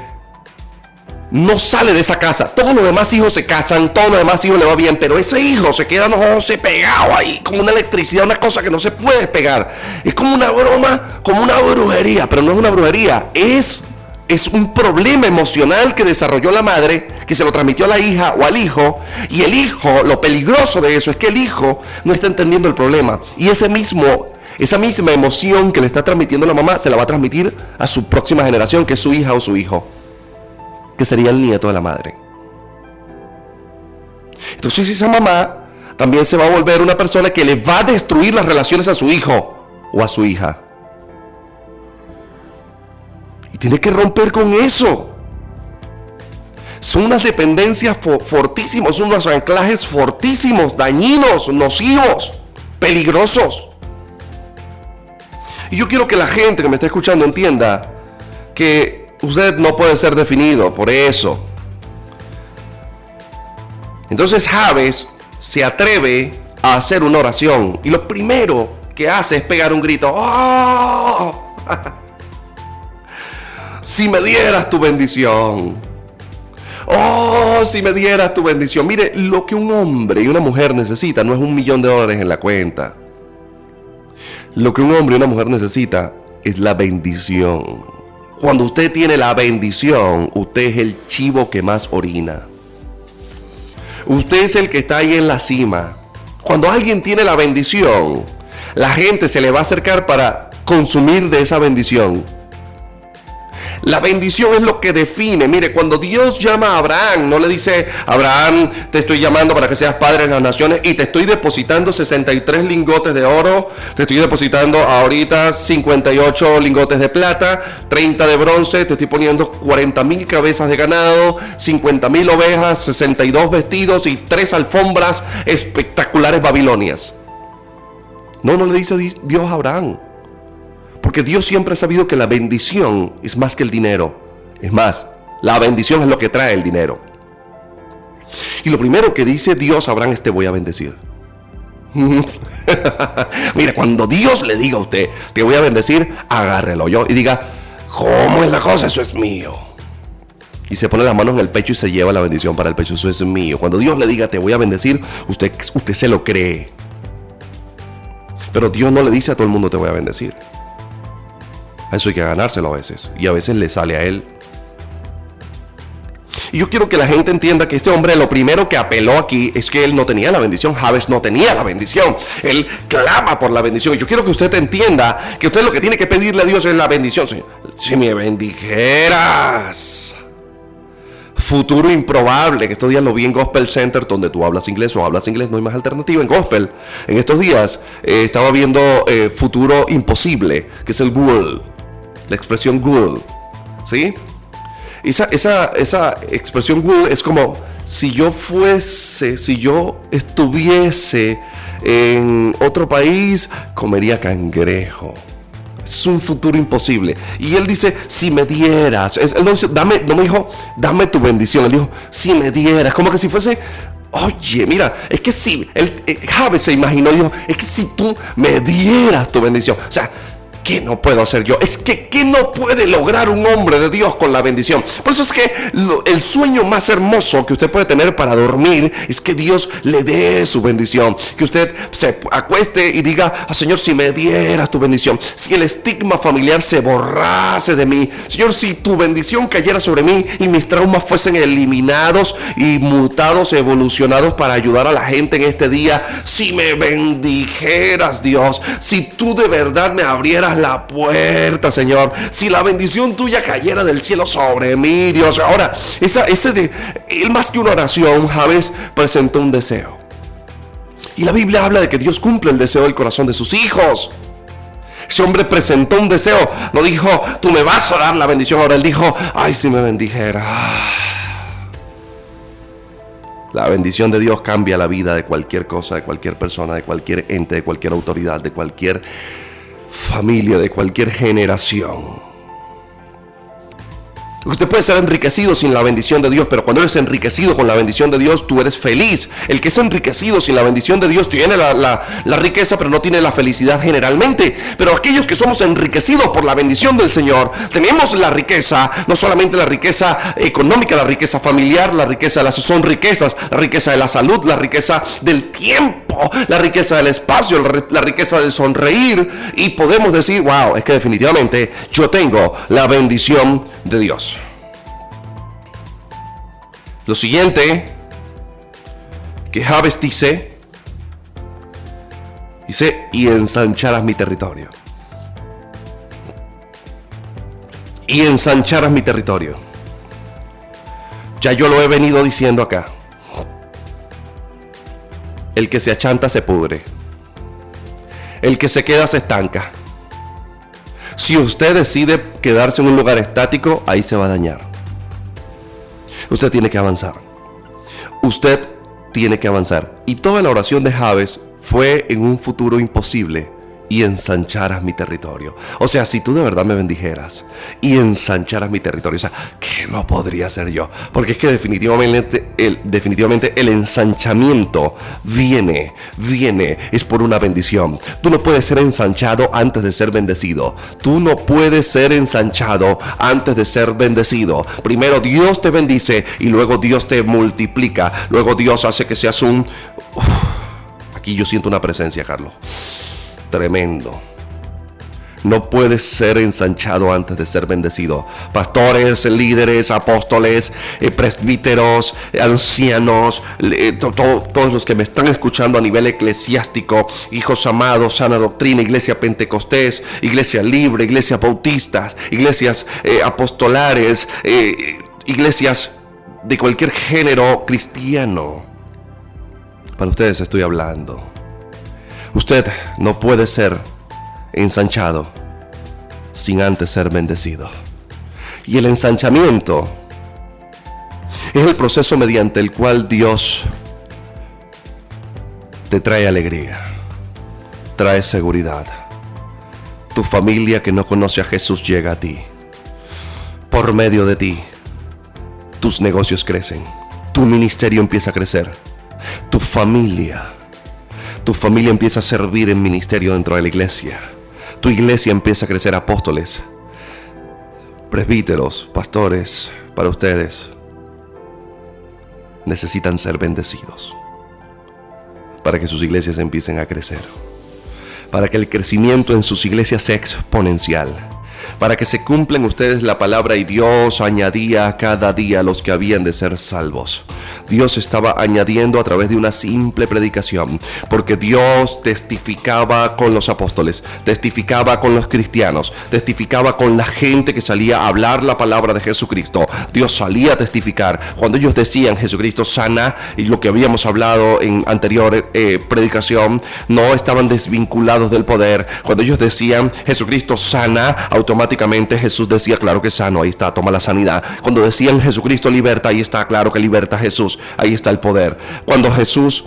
no sale de esa casa. Todos los demás hijos se casan, todos los demás hijos le va bien, pero ese hijo se queda no se pegado ahí, como una electricidad, una cosa que no se puede pegar. Es como una broma, como una brujería, pero no es una brujería, es es un problema emocional que desarrolló la madre, que se lo transmitió a la hija o al hijo, y el hijo, lo peligroso de eso es que el hijo no está entendiendo el problema. Y ese mismo, esa misma emoción que le está transmitiendo la mamá se la va a transmitir a su próxima generación, que es su hija o su hijo, que sería el nieto de la madre. Entonces esa mamá también se va a volver una persona que le va a destruir las relaciones a su hijo o a su hija. Tiene que romper con eso. Son unas dependencias fortísimas, son unos anclajes fortísimos, dañinos, nocivos, peligrosos. Y yo quiero que la gente que me está escuchando entienda que usted no puede ser definido por eso. Entonces Javes se atreve a hacer una oración y lo primero que hace es pegar un grito. ¡Oh! *laughs* si me dieras tu bendición. Oh, si me dieras tu bendición. Mire, lo que un hombre y una mujer necesita no es un millón de dólares en la cuenta. Lo que un hombre y una mujer necesita es la bendición. Cuando usted tiene la bendición, usted es el chivo que más orina. Usted es el que está ahí en la cima. Cuando alguien tiene la bendición, la gente se le va a acercar para consumir de esa bendición. La bendición es lo que define. Mire, cuando Dios llama a Abraham, no le dice, Abraham, te estoy llamando para que seas padre de las naciones y te estoy depositando 63 lingotes de oro, te estoy depositando ahorita 58 lingotes de plata, 30 de bronce, te estoy poniendo 40 mil cabezas de ganado, 50 mil ovejas, 62 vestidos y tres alfombras espectaculares babilonias. No, no le dice Dios a Abraham. Porque Dios siempre ha sabido que la bendición es más que el dinero. Es más, la bendición es lo que trae el dinero. Y lo primero que dice Dios a Abraham es te voy a bendecir. *laughs* Mira, cuando Dios le diga a usted, te voy a bendecir, agárrelo yo y diga, ¿cómo es la cosa? Eso es mío. Y se pone las manos en el pecho y se lleva la bendición para el pecho. Eso es mío. Cuando Dios le diga, te voy a bendecir, usted, usted se lo cree. Pero Dios no le dice a todo el mundo, te voy a bendecir. Eso hay que ganárselo a veces. Y a veces le sale a él. Y yo quiero que la gente entienda que este hombre lo primero que apeló aquí es que él no tenía la bendición. Javes no tenía la bendición. Él clama por la bendición. Yo quiero que usted entienda que usted lo que tiene que pedirle a Dios es la bendición. Si me bendijeras. Futuro improbable, que estos días lo vi en Gospel Center, donde tú hablas inglés o hablas inglés, no hay más alternativa en Gospel. En estos días eh, estaba viendo eh, futuro imposible, que es el Google, la expresión Google. ¿Sí? Esa, esa, esa expresión Google es como si yo fuese, si yo estuviese en otro país, comería cangrejo. Es un futuro imposible. Y él dice, si me dieras. Él no, dame, no me dijo, dame tu bendición. Él dijo, si me dieras. Como que si fuese, oye, mira, es que si, él, eh, Javes se imaginó, dijo, es que si tú me dieras tu bendición. O sea, ¿qué no puedo hacer yo? Es que ¿qué no puede lograr un hombre de Dios con la bendición? Por eso es que el sueño más hermoso que usted puede tener para dormir es que Dios le dé su bendición. Que usted se acueste y diga, ah, Señor, si me dieras tu bendición, si el estigma familiar se borrase de mí, Señor, si tu bendición cayera sobre mí y mis traumas fuesen eliminados y mutados, evolucionados para ayudar a la gente en este día, si me bendijeras, Dios, si tú de verdad me abrieras la puerta, Señor. Si la bendición tuya cayera del cielo sobre mí, Dios. Ahora, esa, ese de, él más que una oración, Javes presentó un deseo. Y la Biblia habla de que Dios cumple el deseo del corazón de sus hijos. Ese hombre presentó un deseo. No dijo, tú me vas a dar la bendición. Ahora él dijo, ay, si me bendijera. La bendición de Dios cambia la vida de cualquier cosa, de cualquier persona, de cualquier ente, de cualquier autoridad, de cualquier familia de cualquier generación. Usted puede ser enriquecido sin la bendición de Dios, pero cuando eres enriquecido con la bendición de Dios, tú eres feliz. El que es enriquecido sin la bendición de Dios tiene la, riqueza, pero no tiene la felicidad generalmente. Pero aquellos que somos enriquecidos por la bendición del Señor, tenemos la riqueza, no solamente la riqueza económica, la riqueza familiar, la riqueza de las son riquezas, la riqueza de la salud, la riqueza del tiempo, la riqueza del espacio, la riqueza del sonreír. Y podemos decir, wow, es que definitivamente yo tengo la bendición de Dios. Lo siguiente que Javes dice, dice, y ensancharás mi territorio. Y ensancharás mi territorio. Ya yo lo he venido diciendo acá. El que se achanta se pudre. El que se queda se estanca. Si usted decide quedarse en un lugar estático, ahí se va a dañar. Usted tiene que avanzar. Usted tiene que avanzar. Y toda la oración de Javes fue en un futuro imposible y ensancharas mi territorio. O sea, si tú de verdad me bendijeras y ensancharas mi territorio, o sea, ¿qué no podría hacer yo? Porque es que definitivamente el, definitivamente el ensanchamiento viene, viene, es por una bendición. Tú no puedes ser ensanchado antes de ser bendecido. Tú no puedes ser ensanchado antes de ser bendecido. Primero Dios te bendice y luego Dios te multiplica. Luego Dios hace que seas un... aquí yo siento una presencia, Carlos tremendo. No puedes ser ensanchado antes de ser bendecido. Pastores, líderes, apóstoles, eh, presbíteros, ancianos, eh, todos los que me están escuchando a nivel eclesiástico, hijos amados, sana doctrina, iglesia pentecostés, iglesia libre, iglesia bautistas, iglesias eh, apostolares, iglesias de cualquier género cristiano. Para ustedes estoy hablando. Usted no puede ser ensanchado sin antes ser bendecido. Y el ensanchamiento es el proceso mediante el cual Dios te trae alegría, trae seguridad. Tu familia que no conoce a Jesús llega a ti. Por medio de ti, tus negocios crecen, tu ministerio empieza a crecer, tu familia Tu familia empieza a servir en ministerio dentro de la iglesia. Tu iglesia empieza a crecer apóstoles, presbíteros, pastores, para ustedes. Necesitan ser bendecidos para que sus iglesias empiecen a crecer. Para que el crecimiento en sus iglesias sea exponencial para que se cumplen ustedes la palabra y Dios añadía cada día a los que habían de ser salvos. Dios estaba añadiendo a través de una simple predicación, porque Dios testificaba con los apóstoles, testificaba con los cristianos, testificaba con la gente que salía a hablar la palabra de Jesucristo. Dios salía a testificar. Cuando ellos decían Jesucristo sana, y lo que habíamos hablado en anterior eh, predicación, no estaban desvinculados del poder. Cuando ellos decían Jesucristo sana, automáticamente Jesús decía, claro que sano, ahí está, toma la sanidad. Cuando decían Jesucristo liberta, ahí está, claro que liberta Jesús ahí está el poder. Cuando Jesús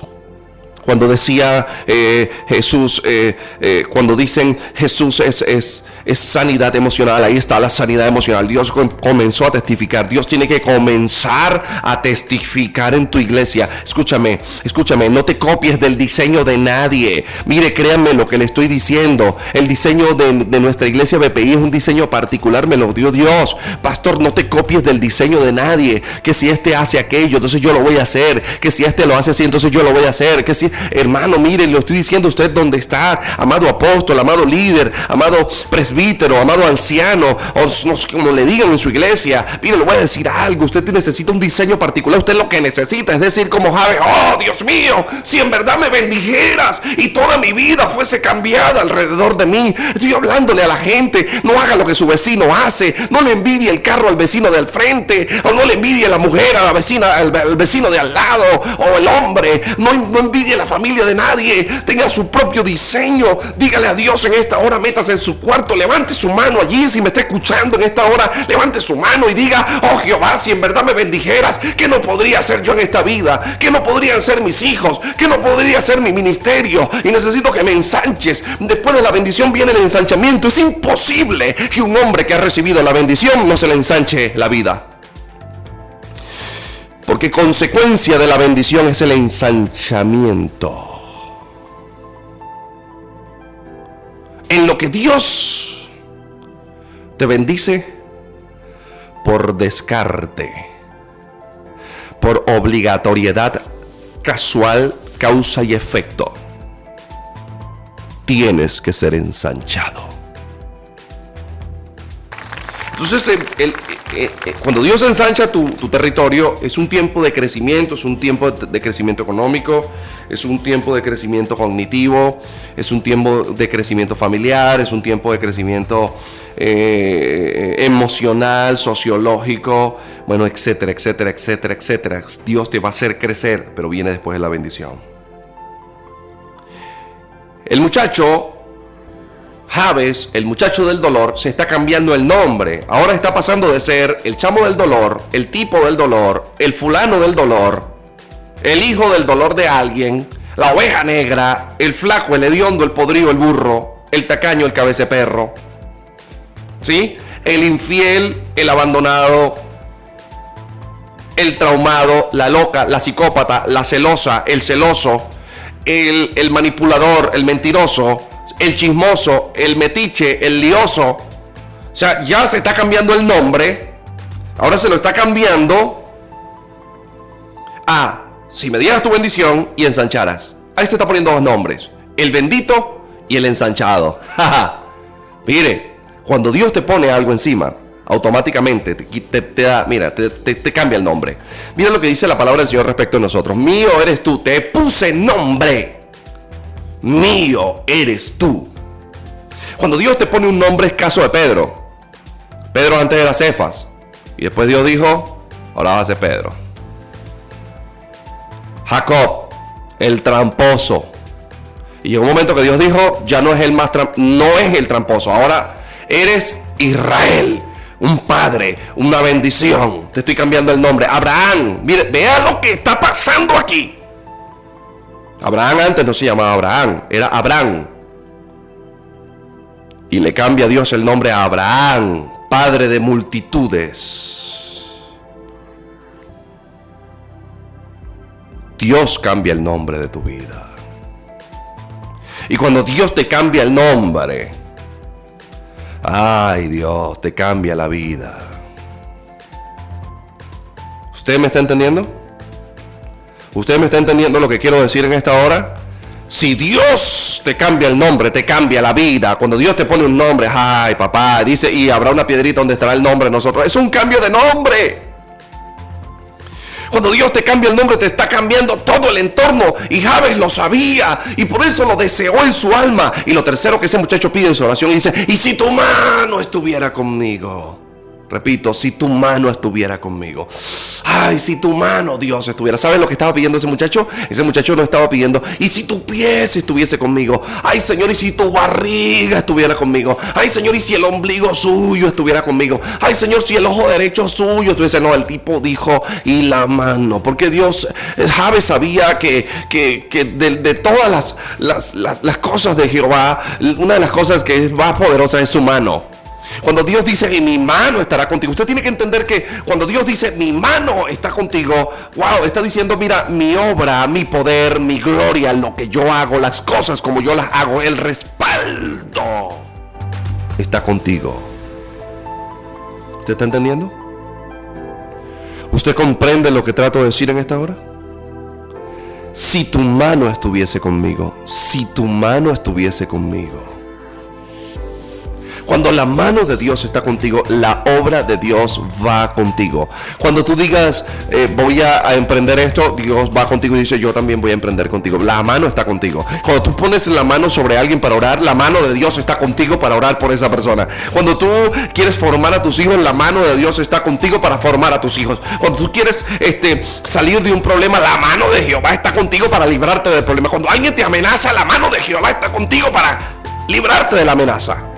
cuando decía eh, Jesús, eh, eh, cuando dicen Jesús es, es, sanidad emocional, ahí está la sanidad emocional. Dios comenzó a testificar. Dios tiene que comenzar a testificar en tu iglesia. Escúchame, escúchame, no te copies del diseño de nadie. Mire, créanme lo que le estoy diciendo. El diseño de, de nuestra iglesia BPI es un diseño particular, me lo dio Dios. Pastor, no te copies del diseño de nadie. Que si este hace aquello, entonces yo lo voy a hacer. Que si este lo hace así, entonces yo lo voy a hacer. Que si Hermano, mire, lo estoy diciendo a usted donde está, amado apóstol, amado líder, amado presbítero, amado anciano, o cómo le digan en su iglesia. Mire, le voy a decir algo. Usted necesita un diseño particular. Usted lo que necesita es decir, como Javi, oh Dios mío, si en verdad me bendijeras y toda mi vida fuese cambiada alrededor de mí. Estoy hablándole a la gente, no haga lo que su vecino hace, no le envidie el carro al vecino del frente, o no le envidie la mujer a la vecina, al, vecino de al lado, o el hombre, no, no envidie la familia de nadie, tenga su propio diseño. Dígale a Dios en esta hora, métase en su cuarto, levante su mano allí. Si me está escuchando en esta hora, levante su mano y diga, oh Jehová, si en verdad me bendijeras, que no podría ser yo en esta vida? que no podrían ser mis hijos? que no podría ser mi ministerio? Y necesito que me ensanches. Después de la bendición viene el ensanchamiento. Es imposible que un hombre que ha recibido la bendición no se le ensanche la vida. Porque consecuencia de la bendición es el ensanchamiento. En lo que Dios te bendice por descarte, por obligatoriedad casual, causa y efecto, tienes que ser ensanchado. Entonces, el, eh, eh, cuando Dios ensancha tu, territorio, es un tiempo de crecimiento, es un tiempo de crecimiento económico, es un tiempo de crecimiento cognitivo, es un tiempo de crecimiento familiar, es un tiempo de crecimiento eh, emocional, sociológico, bueno, etcétera, etcétera, etcétera, etcétera. Dios te va a hacer crecer, pero viene después de la bendición. El muchacho Javes, el muchacho del dolor, se está cambiando el nombre. Ahora está pasando de ser el chamo del dolor, el tipo del dolor, el fulano del dolor, el hijo del dolor de alguien, la oveja negra, el flaco, el hediondo, el podrido, el burro, el tacaño, el cabece perro. ¿Sí? El infiel, el abandonado, el traumado, la loca, la psicópata, la celosa, el celoso, el, el manipulador, el mentiroso, el chismoso, el metiche, el lioso. O sea, ya se está cambiando el nombre. Ahora se lo está cambiando a si me dieras tu bendición y ensancharas. Ahí se está poniendo dos nombres. El bendito y el ensanchado. *laughs* Mire, cuando Dios te pone algo encima, automáticamente te, te, da, mira, te, te, cambia el nombre. Mira lo que dice la palabra del Señor respecto a nosotros. Mío eres tú, te puse nombre mío eres tú. Cuando Dios te pone un nombre es caso de Pedro. Pedro antes era Cefas. Y después Dios dijo, ahora va a ser Pedro. Jacob, el tramposo. Y llegó un momento que Dios dijo, ya no es el más no es el tramposo, ahora eres Israel, un padre, una bendición. Te estoy cambiando el nombre. Abraham, mire, vea lo que está pasando aquí. Abraham antes no se llamaba Abraham, era Abraham. Y le cambia Dios el nombre a Abraham, padre de multitudes. Dios cambia el nombre de tu vida. Y cuando Dios te cambia el nombre, ay Dios, te cambia la vida. ¿Usted me está entendiendo? ¿Usted me está entendiendo lo que quiero decir en esta hora? Si Dios te cambia el nombre, te cambia la vida. Cuando Dios te pone un nombre, ay papá, dice, y habrá una piedrita donde estará el nombre de nosotros. Es un cambio de nombre. Cuando Dios te cambia el nombre, te está cambiando todo el entorno. Y Javes lo sabía. Y por eso lo deseó en su alma. Y lo tercero que ese muchacho pide en su oración, dice, y si tu mano estuviera conmigo. Repito, si tu mano estuviera conmigo. Ay, si tu mano, Dios, estuviera. ¿Sabes lo que estaba pidiendo ese muchacho? Ese muchacho no estaba pidiendo. Y si tu pie estuviese conmigo. Ay, Señor, y si tu barriga estuviera conmigo. Ay, Señor, y si el ombligo suyo estuviera conmigo. Ay, Señor, si el ojo derecho suyo estuviese. No, el tipo dijo, y la mano. Porque Dios, Javes sabía que, que, de, todas las, las, las, las cosas de Jehová, una de las cosas que es más poderosa es su mano. Cuando Dios dice, y mi mano estará contigo. Usted tiene que entender que cuando Dios dice, mi mano está contigo, wow, está diciendo, mira, mi obra, mi poder, mi gloria, lo que yo hago, las cosas como yo las hago, el respaldo está contigo. ¿Usted está entendiendo? ¿Usted comprende lo que trato de decir en esta hora? Si tu mano estuviese conmigo, si tu mano estuviese conmigo. Cuando la mano de Dios está contigo, la obra de Dios va contigo. Cuando tú digas, eh, voy a, emprender esto, Dios va contigo y dice, yo también voy a emprender contigo. La mano está contigo. Cuando tú pones la mano sobre alguien para orar, la mano de Dios está contigo para orar por esa persona. Cuando tú quieres formar a tus hijos, la mano de Dios está contigo para formar a tus hijos. Cuando tú quieres este, salir de un problema, la mano de Jehová está contigo para librarte del problema. Cuando alguien te amenaza, la mano de Jehová está contigo para librarte de la amenaza.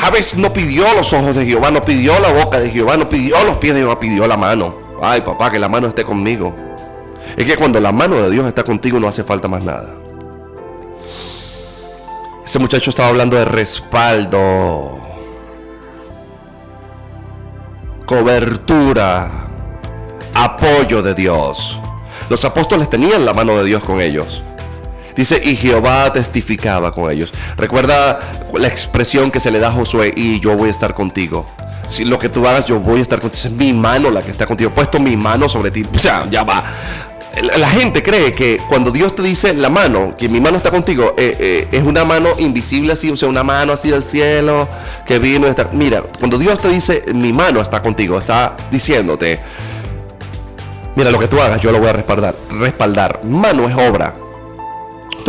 Javes no pidió los ojos de Jehová, no pidió la boca de Jehová, no pidió los pies de Jehová, pidió la mano. Ay, papá, que la mano esté conmigo. Es que cuando la mano de Dios está contigo no hace falta más nada. Ese muchacho estaba hablando de respaldo, cobertura, apoyo de Dios. Los apóstoles tenían la mano de Dios con ellos. Dice, y Jehová testificaba con ellos. Recuerda la expresión que se le da a Josué, y yo voy a estar contigo. Si lo que tú hagas, yo voy a estar contigo. Es mi mano la que está contigo. He puesto mi mano sobre ti. O sea, ya va. La gente cree que cuando Dios te dice la mano, que mi mano está contigo, eh, eh, es una mano invisible así, o sea, una mano así del cielo que vino a estar. Mira, cuando Dios te dice mi mano está contigo, está diciéndote, mira, lo que tú hagas, yo lo voy a respaldar. Respaldar. Mano es obra.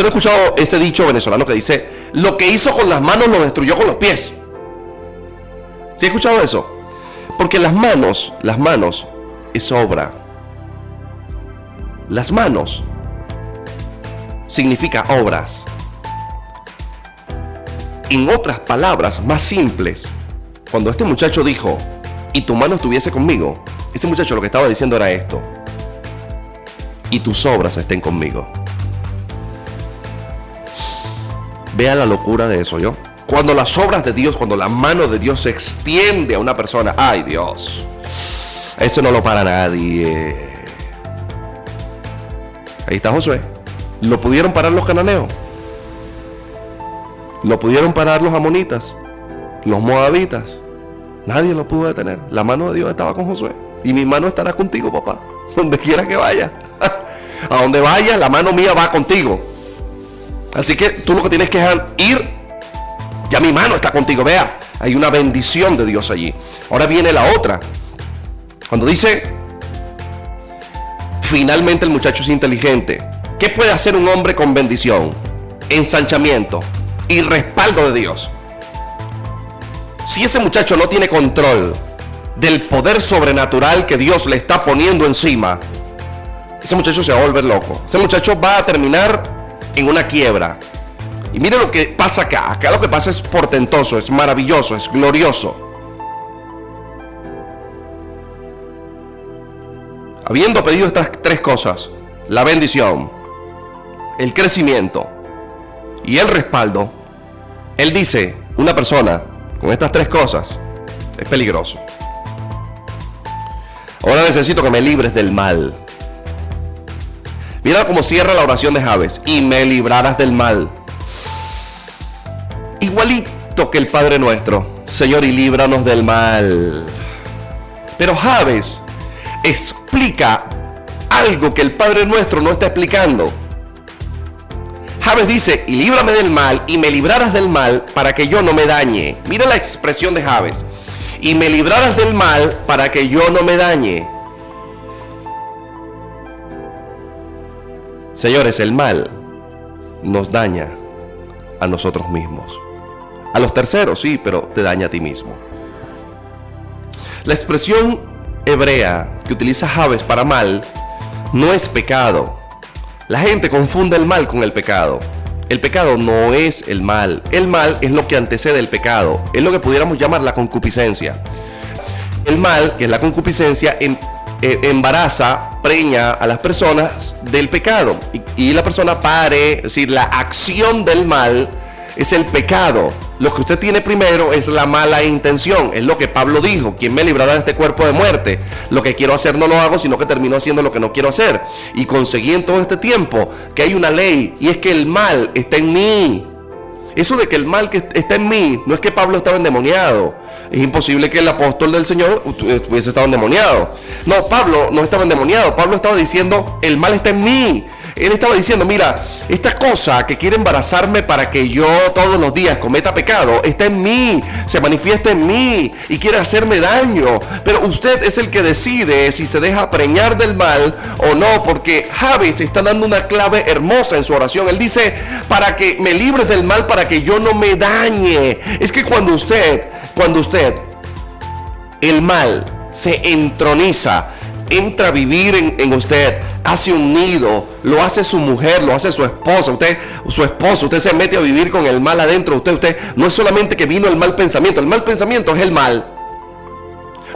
Usted ha escuchado ese dicho venezolano que dice, lo que hizo con las manos lo destruyó con los pies. ¿Sí ha escuchado eso? Porque las manos, las manos es obra. Las manos significa obras. En otras palabras más simples, cuando este muchacho dijo, y tu mano estuviese conmigo, ese muchacho lo que estaba diciendo era esto, y tus obras estén conmigo. Vea la locura de eso, ¿yo? Cuando las obras de Dios, cuando la mano de Dios se extiende a una persona, ay Dios, eso no lo para nadie. Ahí está Josué. ¿Lo pudieron parar los cananeos? ¿Lo pudieron parar los amonitas? ¿Los moabitas? Nadie lo pudo detener. La mano de Dios estaba con Josué. Y mi mano estará contigo, papá. Donde quiera que vaya. *laughs* A donde vaya, la mano mía va contigo. Así que tú lo que tienes que dejar ir, ya mi mano está contigo, vea, hay una bendición de Dios allí. Ahora viene la otra. Cuando dice, finalmente el muchacho es inteligente. ¿Qué puede hacer un hombre con bendición? Ensanchamiento y respaldo de Dios. Si ese muchacho no tiene control del poder sobrenatural que Dios le está poniendo encima, ese muchacho se va a volver loco. Ese muchacho va a terminar en una quiebra. Y mire lo que pasa acá. Acá lo que pasa es portentoso, es maravilloso, es glorioso. Habiendo pedido estas tres cosas, la bendición, el crecimiento y el respaldo, él dice, una persona con estas tres cosas es peligroso. Ahora necesito que me libres del mal. Mira cómo cierra la oración de Javes. Y me librarás del mal. igualito que el Padre nuestro. Señor, y líbranos del mal. Pero Javes explica algo que el Padre nuestro no está explicando. Javes dice, y líbrame del mal, y me librarás del mal para que yo no me dañe. Mira la expresión de Javes. Y me librarás del mal para que yo no me dañe. Señores, el mal nos daña a nosotros mismos. A los terceros, sí, pero te daña a ti mismo. La expresión hebrea que utiliza Javes para mal no es pecado. La gente confunde el mal con el pecado. El pecado no es el mal. El mal es lo que antecede el pecado. Es lo que pudiéramos llamar la concupiscencia. El mal, que es la concupiscencia, em, eh, embaraza, preña a las personas del pecado. Y, y la persona pare, es decir, la acción del mal es el pecado. Lo que usted tiene primero es la mala intención. Es lo que Pablo dijo. ¿Quién me librará de este cuerpo de muerte? Lo que quiero hacer no lo hago, sino que termino haciendo lo que no quiero hacer. Y conseguí en todo este tiempo que hay una ley y es que el mal está en mí. Eso de que el mal que está en mí, no es que Pablo estaba endemoniado. Es imposible que el apóstol del Señor hubiese estado endemoniado. No, Pablo no estaba endemoniado. Pablo estaba diciendo, el mal está en mí. Él estaba diciendo, mira, esta cosa que quiere embarazarme para que yo todos los días cometa pecado, está en mí, se manifiesta en mí y quiere hacerme daño. Pero usted es el que decide si se deja preñar del mal o no, porque Javes está dando una clave hermosa en su oración. Él dice, para que me libres del mal, para que yo no me dañe. Es que cuando usted, cuando usted, el mal se entroniza, entra a vivir en, usted, hace un nido, lo hace su mujer, lo hace su esposa, usted, su esposo, usted se mete a vivir con el mal adentro, usted, usted, no es solamente que vino el mal pensamiento, el mal pensamiento es el mal.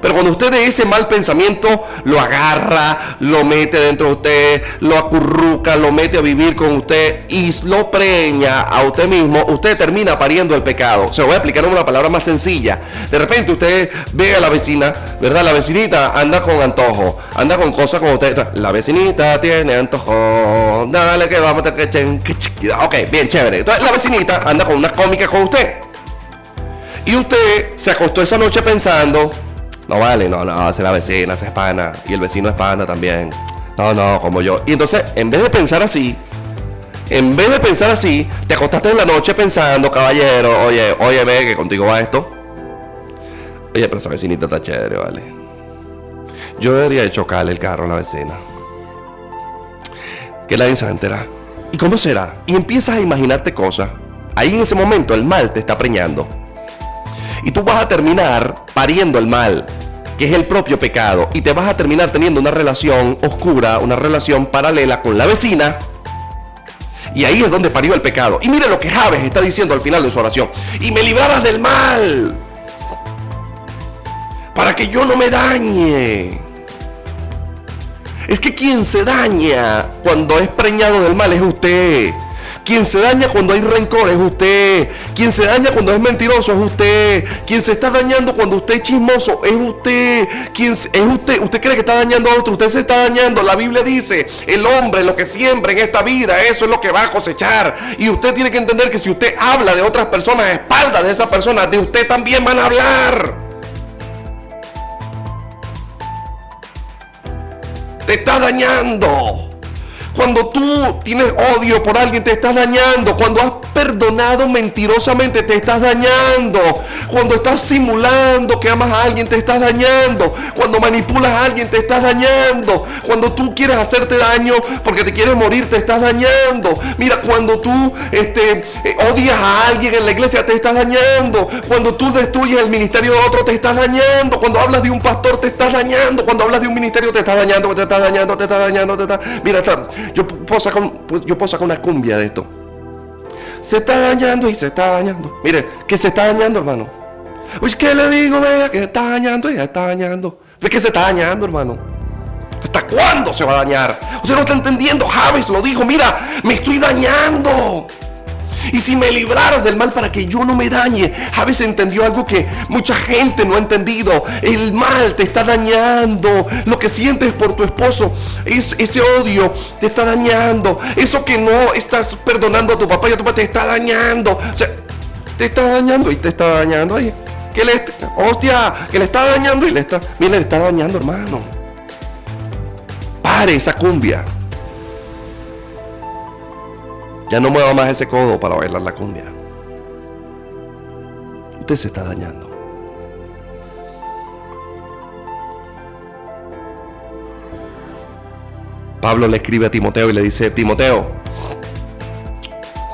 Pero cuando usted de ese mal pensamiento lo agarra, lo mete dentro de usted, lo acurruca, lo mete a vivir con usted y lo preña a usted mismo, usted termina pariendo el pecado. Se lo voy a explicar en una palabra más sencilla. De repente usted ve a la vecina, ¿verdad? La vecinita anda con antojo, anda con cosas como usted. La vecinita tiene antojo, dale que vamos a tener que... Ok, bien, chévere. Entonces la vecinita anda con unas cómicas con usted. Y usted se acostó esa noche pensando, no vale, no, no, es la vecina, es pana. Y el vecino es pana también. No, no, como yo. Y entonces, en vez de pensar así, en vez de pensar así, te acostaste en la noche pensando, caballero, oye, oye, ve que contigo va esto. Oye, pero esa vecinita está chévere, vale. Yo debería chocarle el carro a la vecina. Que la se va a enterar. ¿Y cómo será? Y empiezas a imaginarte cosas. Ahí en ese momento el mal te está preñando. Y tú vas a terminar pariendo el mal, que es el propio pecado. Y te vas a terminar teniendo una relación oscura, una relación paralela con la vecina. Y ahí es donde parió el pecado. Y mire lo que Javes está diciendo al final de su oración. Y me librarás del mal. Para que yo no me dañe. Es que quien se daña cuando es preñado del mal es usted. Quien se daña cuando hay rencor es usted. Quien se daña cuando es mentiroso es usted. Quien se está dañando cuando usted es chismoso es usted. Quien es usted. Usted cree que está dañando a otro. Usted se está dañando. La Biblia dice, el hombre lo que siembra en esta vida, eso es lo que va a cosechar. Y usted tiene que entender que si usted habla de otras personas a espaldas de esas personas, de usted también van a hablar. Te está dañando. Cuando tú tienes odio por alguien, te estás dañando. Cuando has perdonado mentirosamente, te estás dañando. Cuando estás simulando que amas a alguien, te estás dañando. Cuando manipulas a alguien, te estás dañando. Cuando tú quieres hacerte daño porque te quieres morir, te estás dañando. Mira, cuando tú este, eh, odias a alguien en la iglesia, te estás dañando. Cuando tú destruyes el ministerio de otro, te estás dañando. Cuando hablas de un pastor, te estás dañando. Cuando hablas de un ministerio, te estás dañando, te estás dañando, te estás dañando, te estás... Mira, está, yo puedo sacar, yo puedo sacar una cumbia de esto. Se está dañando y se está dañando. Mire, que se está dañando, hermano. Pues, ¿qué le digo? Vea que se está dañando y se está dañando. Es que se está dañando, hermano. ¿Hasta cuándo se va a dañar? Usted no está entendiendo. Javes lo dijo. Mira, me estoy dañando. Y si me libraras del mal para que yo no me dañe. Javes entendió algo que mucha gente no ha entendido. El mal te está dañando. Lo que sientes por tu esposo, es, ese odio te está dañando. Eso que no estás perdonando a tu papá y a tu papá te está dañando. te está dañando y te está dañando. Ay, que le, hostia, que le está dañando y le está, mire, le está dañando, hermano. Pare esa cumbia. Ya no mueva más ese codo para bailar la cumbia. Usted se está dañando. Pablo le escribe a Timoteo y le dice, Timoteo,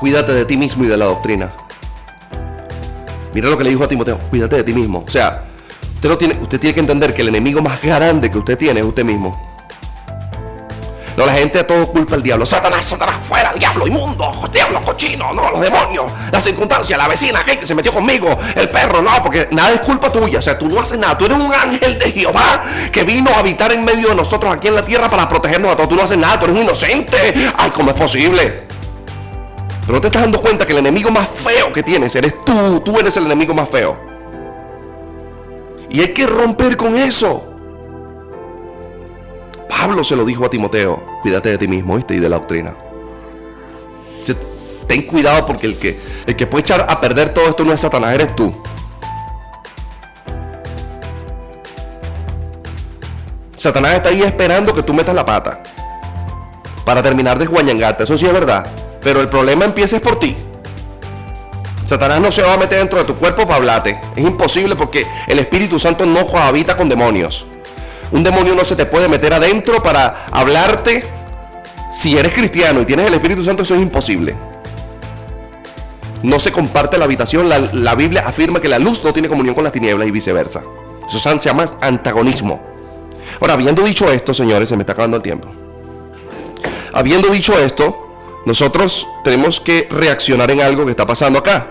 cuídate de ti mismo y de la doctrina. Mira lo que le dijo a Timoteo, cuídate de ti mismo. O sea, usted, no tiene, usted tiene que entender que el enemigo más grande que usted tiene es usted mismo. No, la gente todo culpa al diablo. Satanás, Satanás, fuera, diablo, inmundo, diablo, cochino, no, los demonios, la circunstancia, la vecina que se metió conmigo, el perro, no, porque nada es culpa tuya. O sea, tú no haces nada. Tú eres un ángel de Jehová que vino a habitar en medio de nosotros aquí en la tierra para protegernos a todos. Tú no haces nada, tú eres un inocente. Ay, ¿cómo es posible? Pero no te estás dando cuenta que el enemigo más feo que tienes eres tú. Tú eres el enemigo más feo. Y hay que romper con eso. Pablo se lo dijo a Timoteo, cuídate de ti mismo y de la doctrina. Ten cuidado porque el que, el que puede echar a perder todo esto no es Satanás, eres tú. Satanás está ahí esperando que tú metas la pata para terminar de guañangarte. Eso sí es verdad. Pero el problema empieza por ti. Satanás no se va a meter dentro de tu cuerpo para hablarte. Es imposible porque el Espíritu Santo no habita con demonios. Un demonio no se te puede meter adentro para hablarte. Si eres cristiano y tienes el Espíritu Santo, eso es imposible. No se comparte la habitación. La, Biblia afirma que la luz no tiene comunión con las tinieblas y viceversa. Eso se llama antagonismo. Ahora, habiendo dicho esto, señores, se me está acabando el tiempo. Habiendo dicho esto, nosotros tenemos que reaccionar en algo que está pasando acá.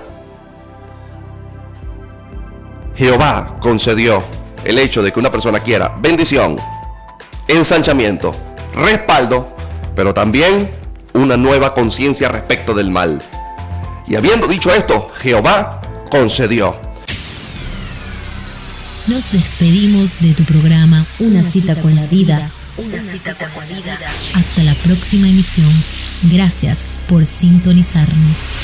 Jehová concedió el hecho de que una persona quiera bendición, ensanchamiento, respaldo, pero también una nueva conciencia respecto del mal. Y habiendo dicho esto, Jehová concedió. Nos despedimos de tu programa Una, cita, con la vida. Una, cita, con la vida. Hasta la próxima emisión. Gracias por sintonizarnos.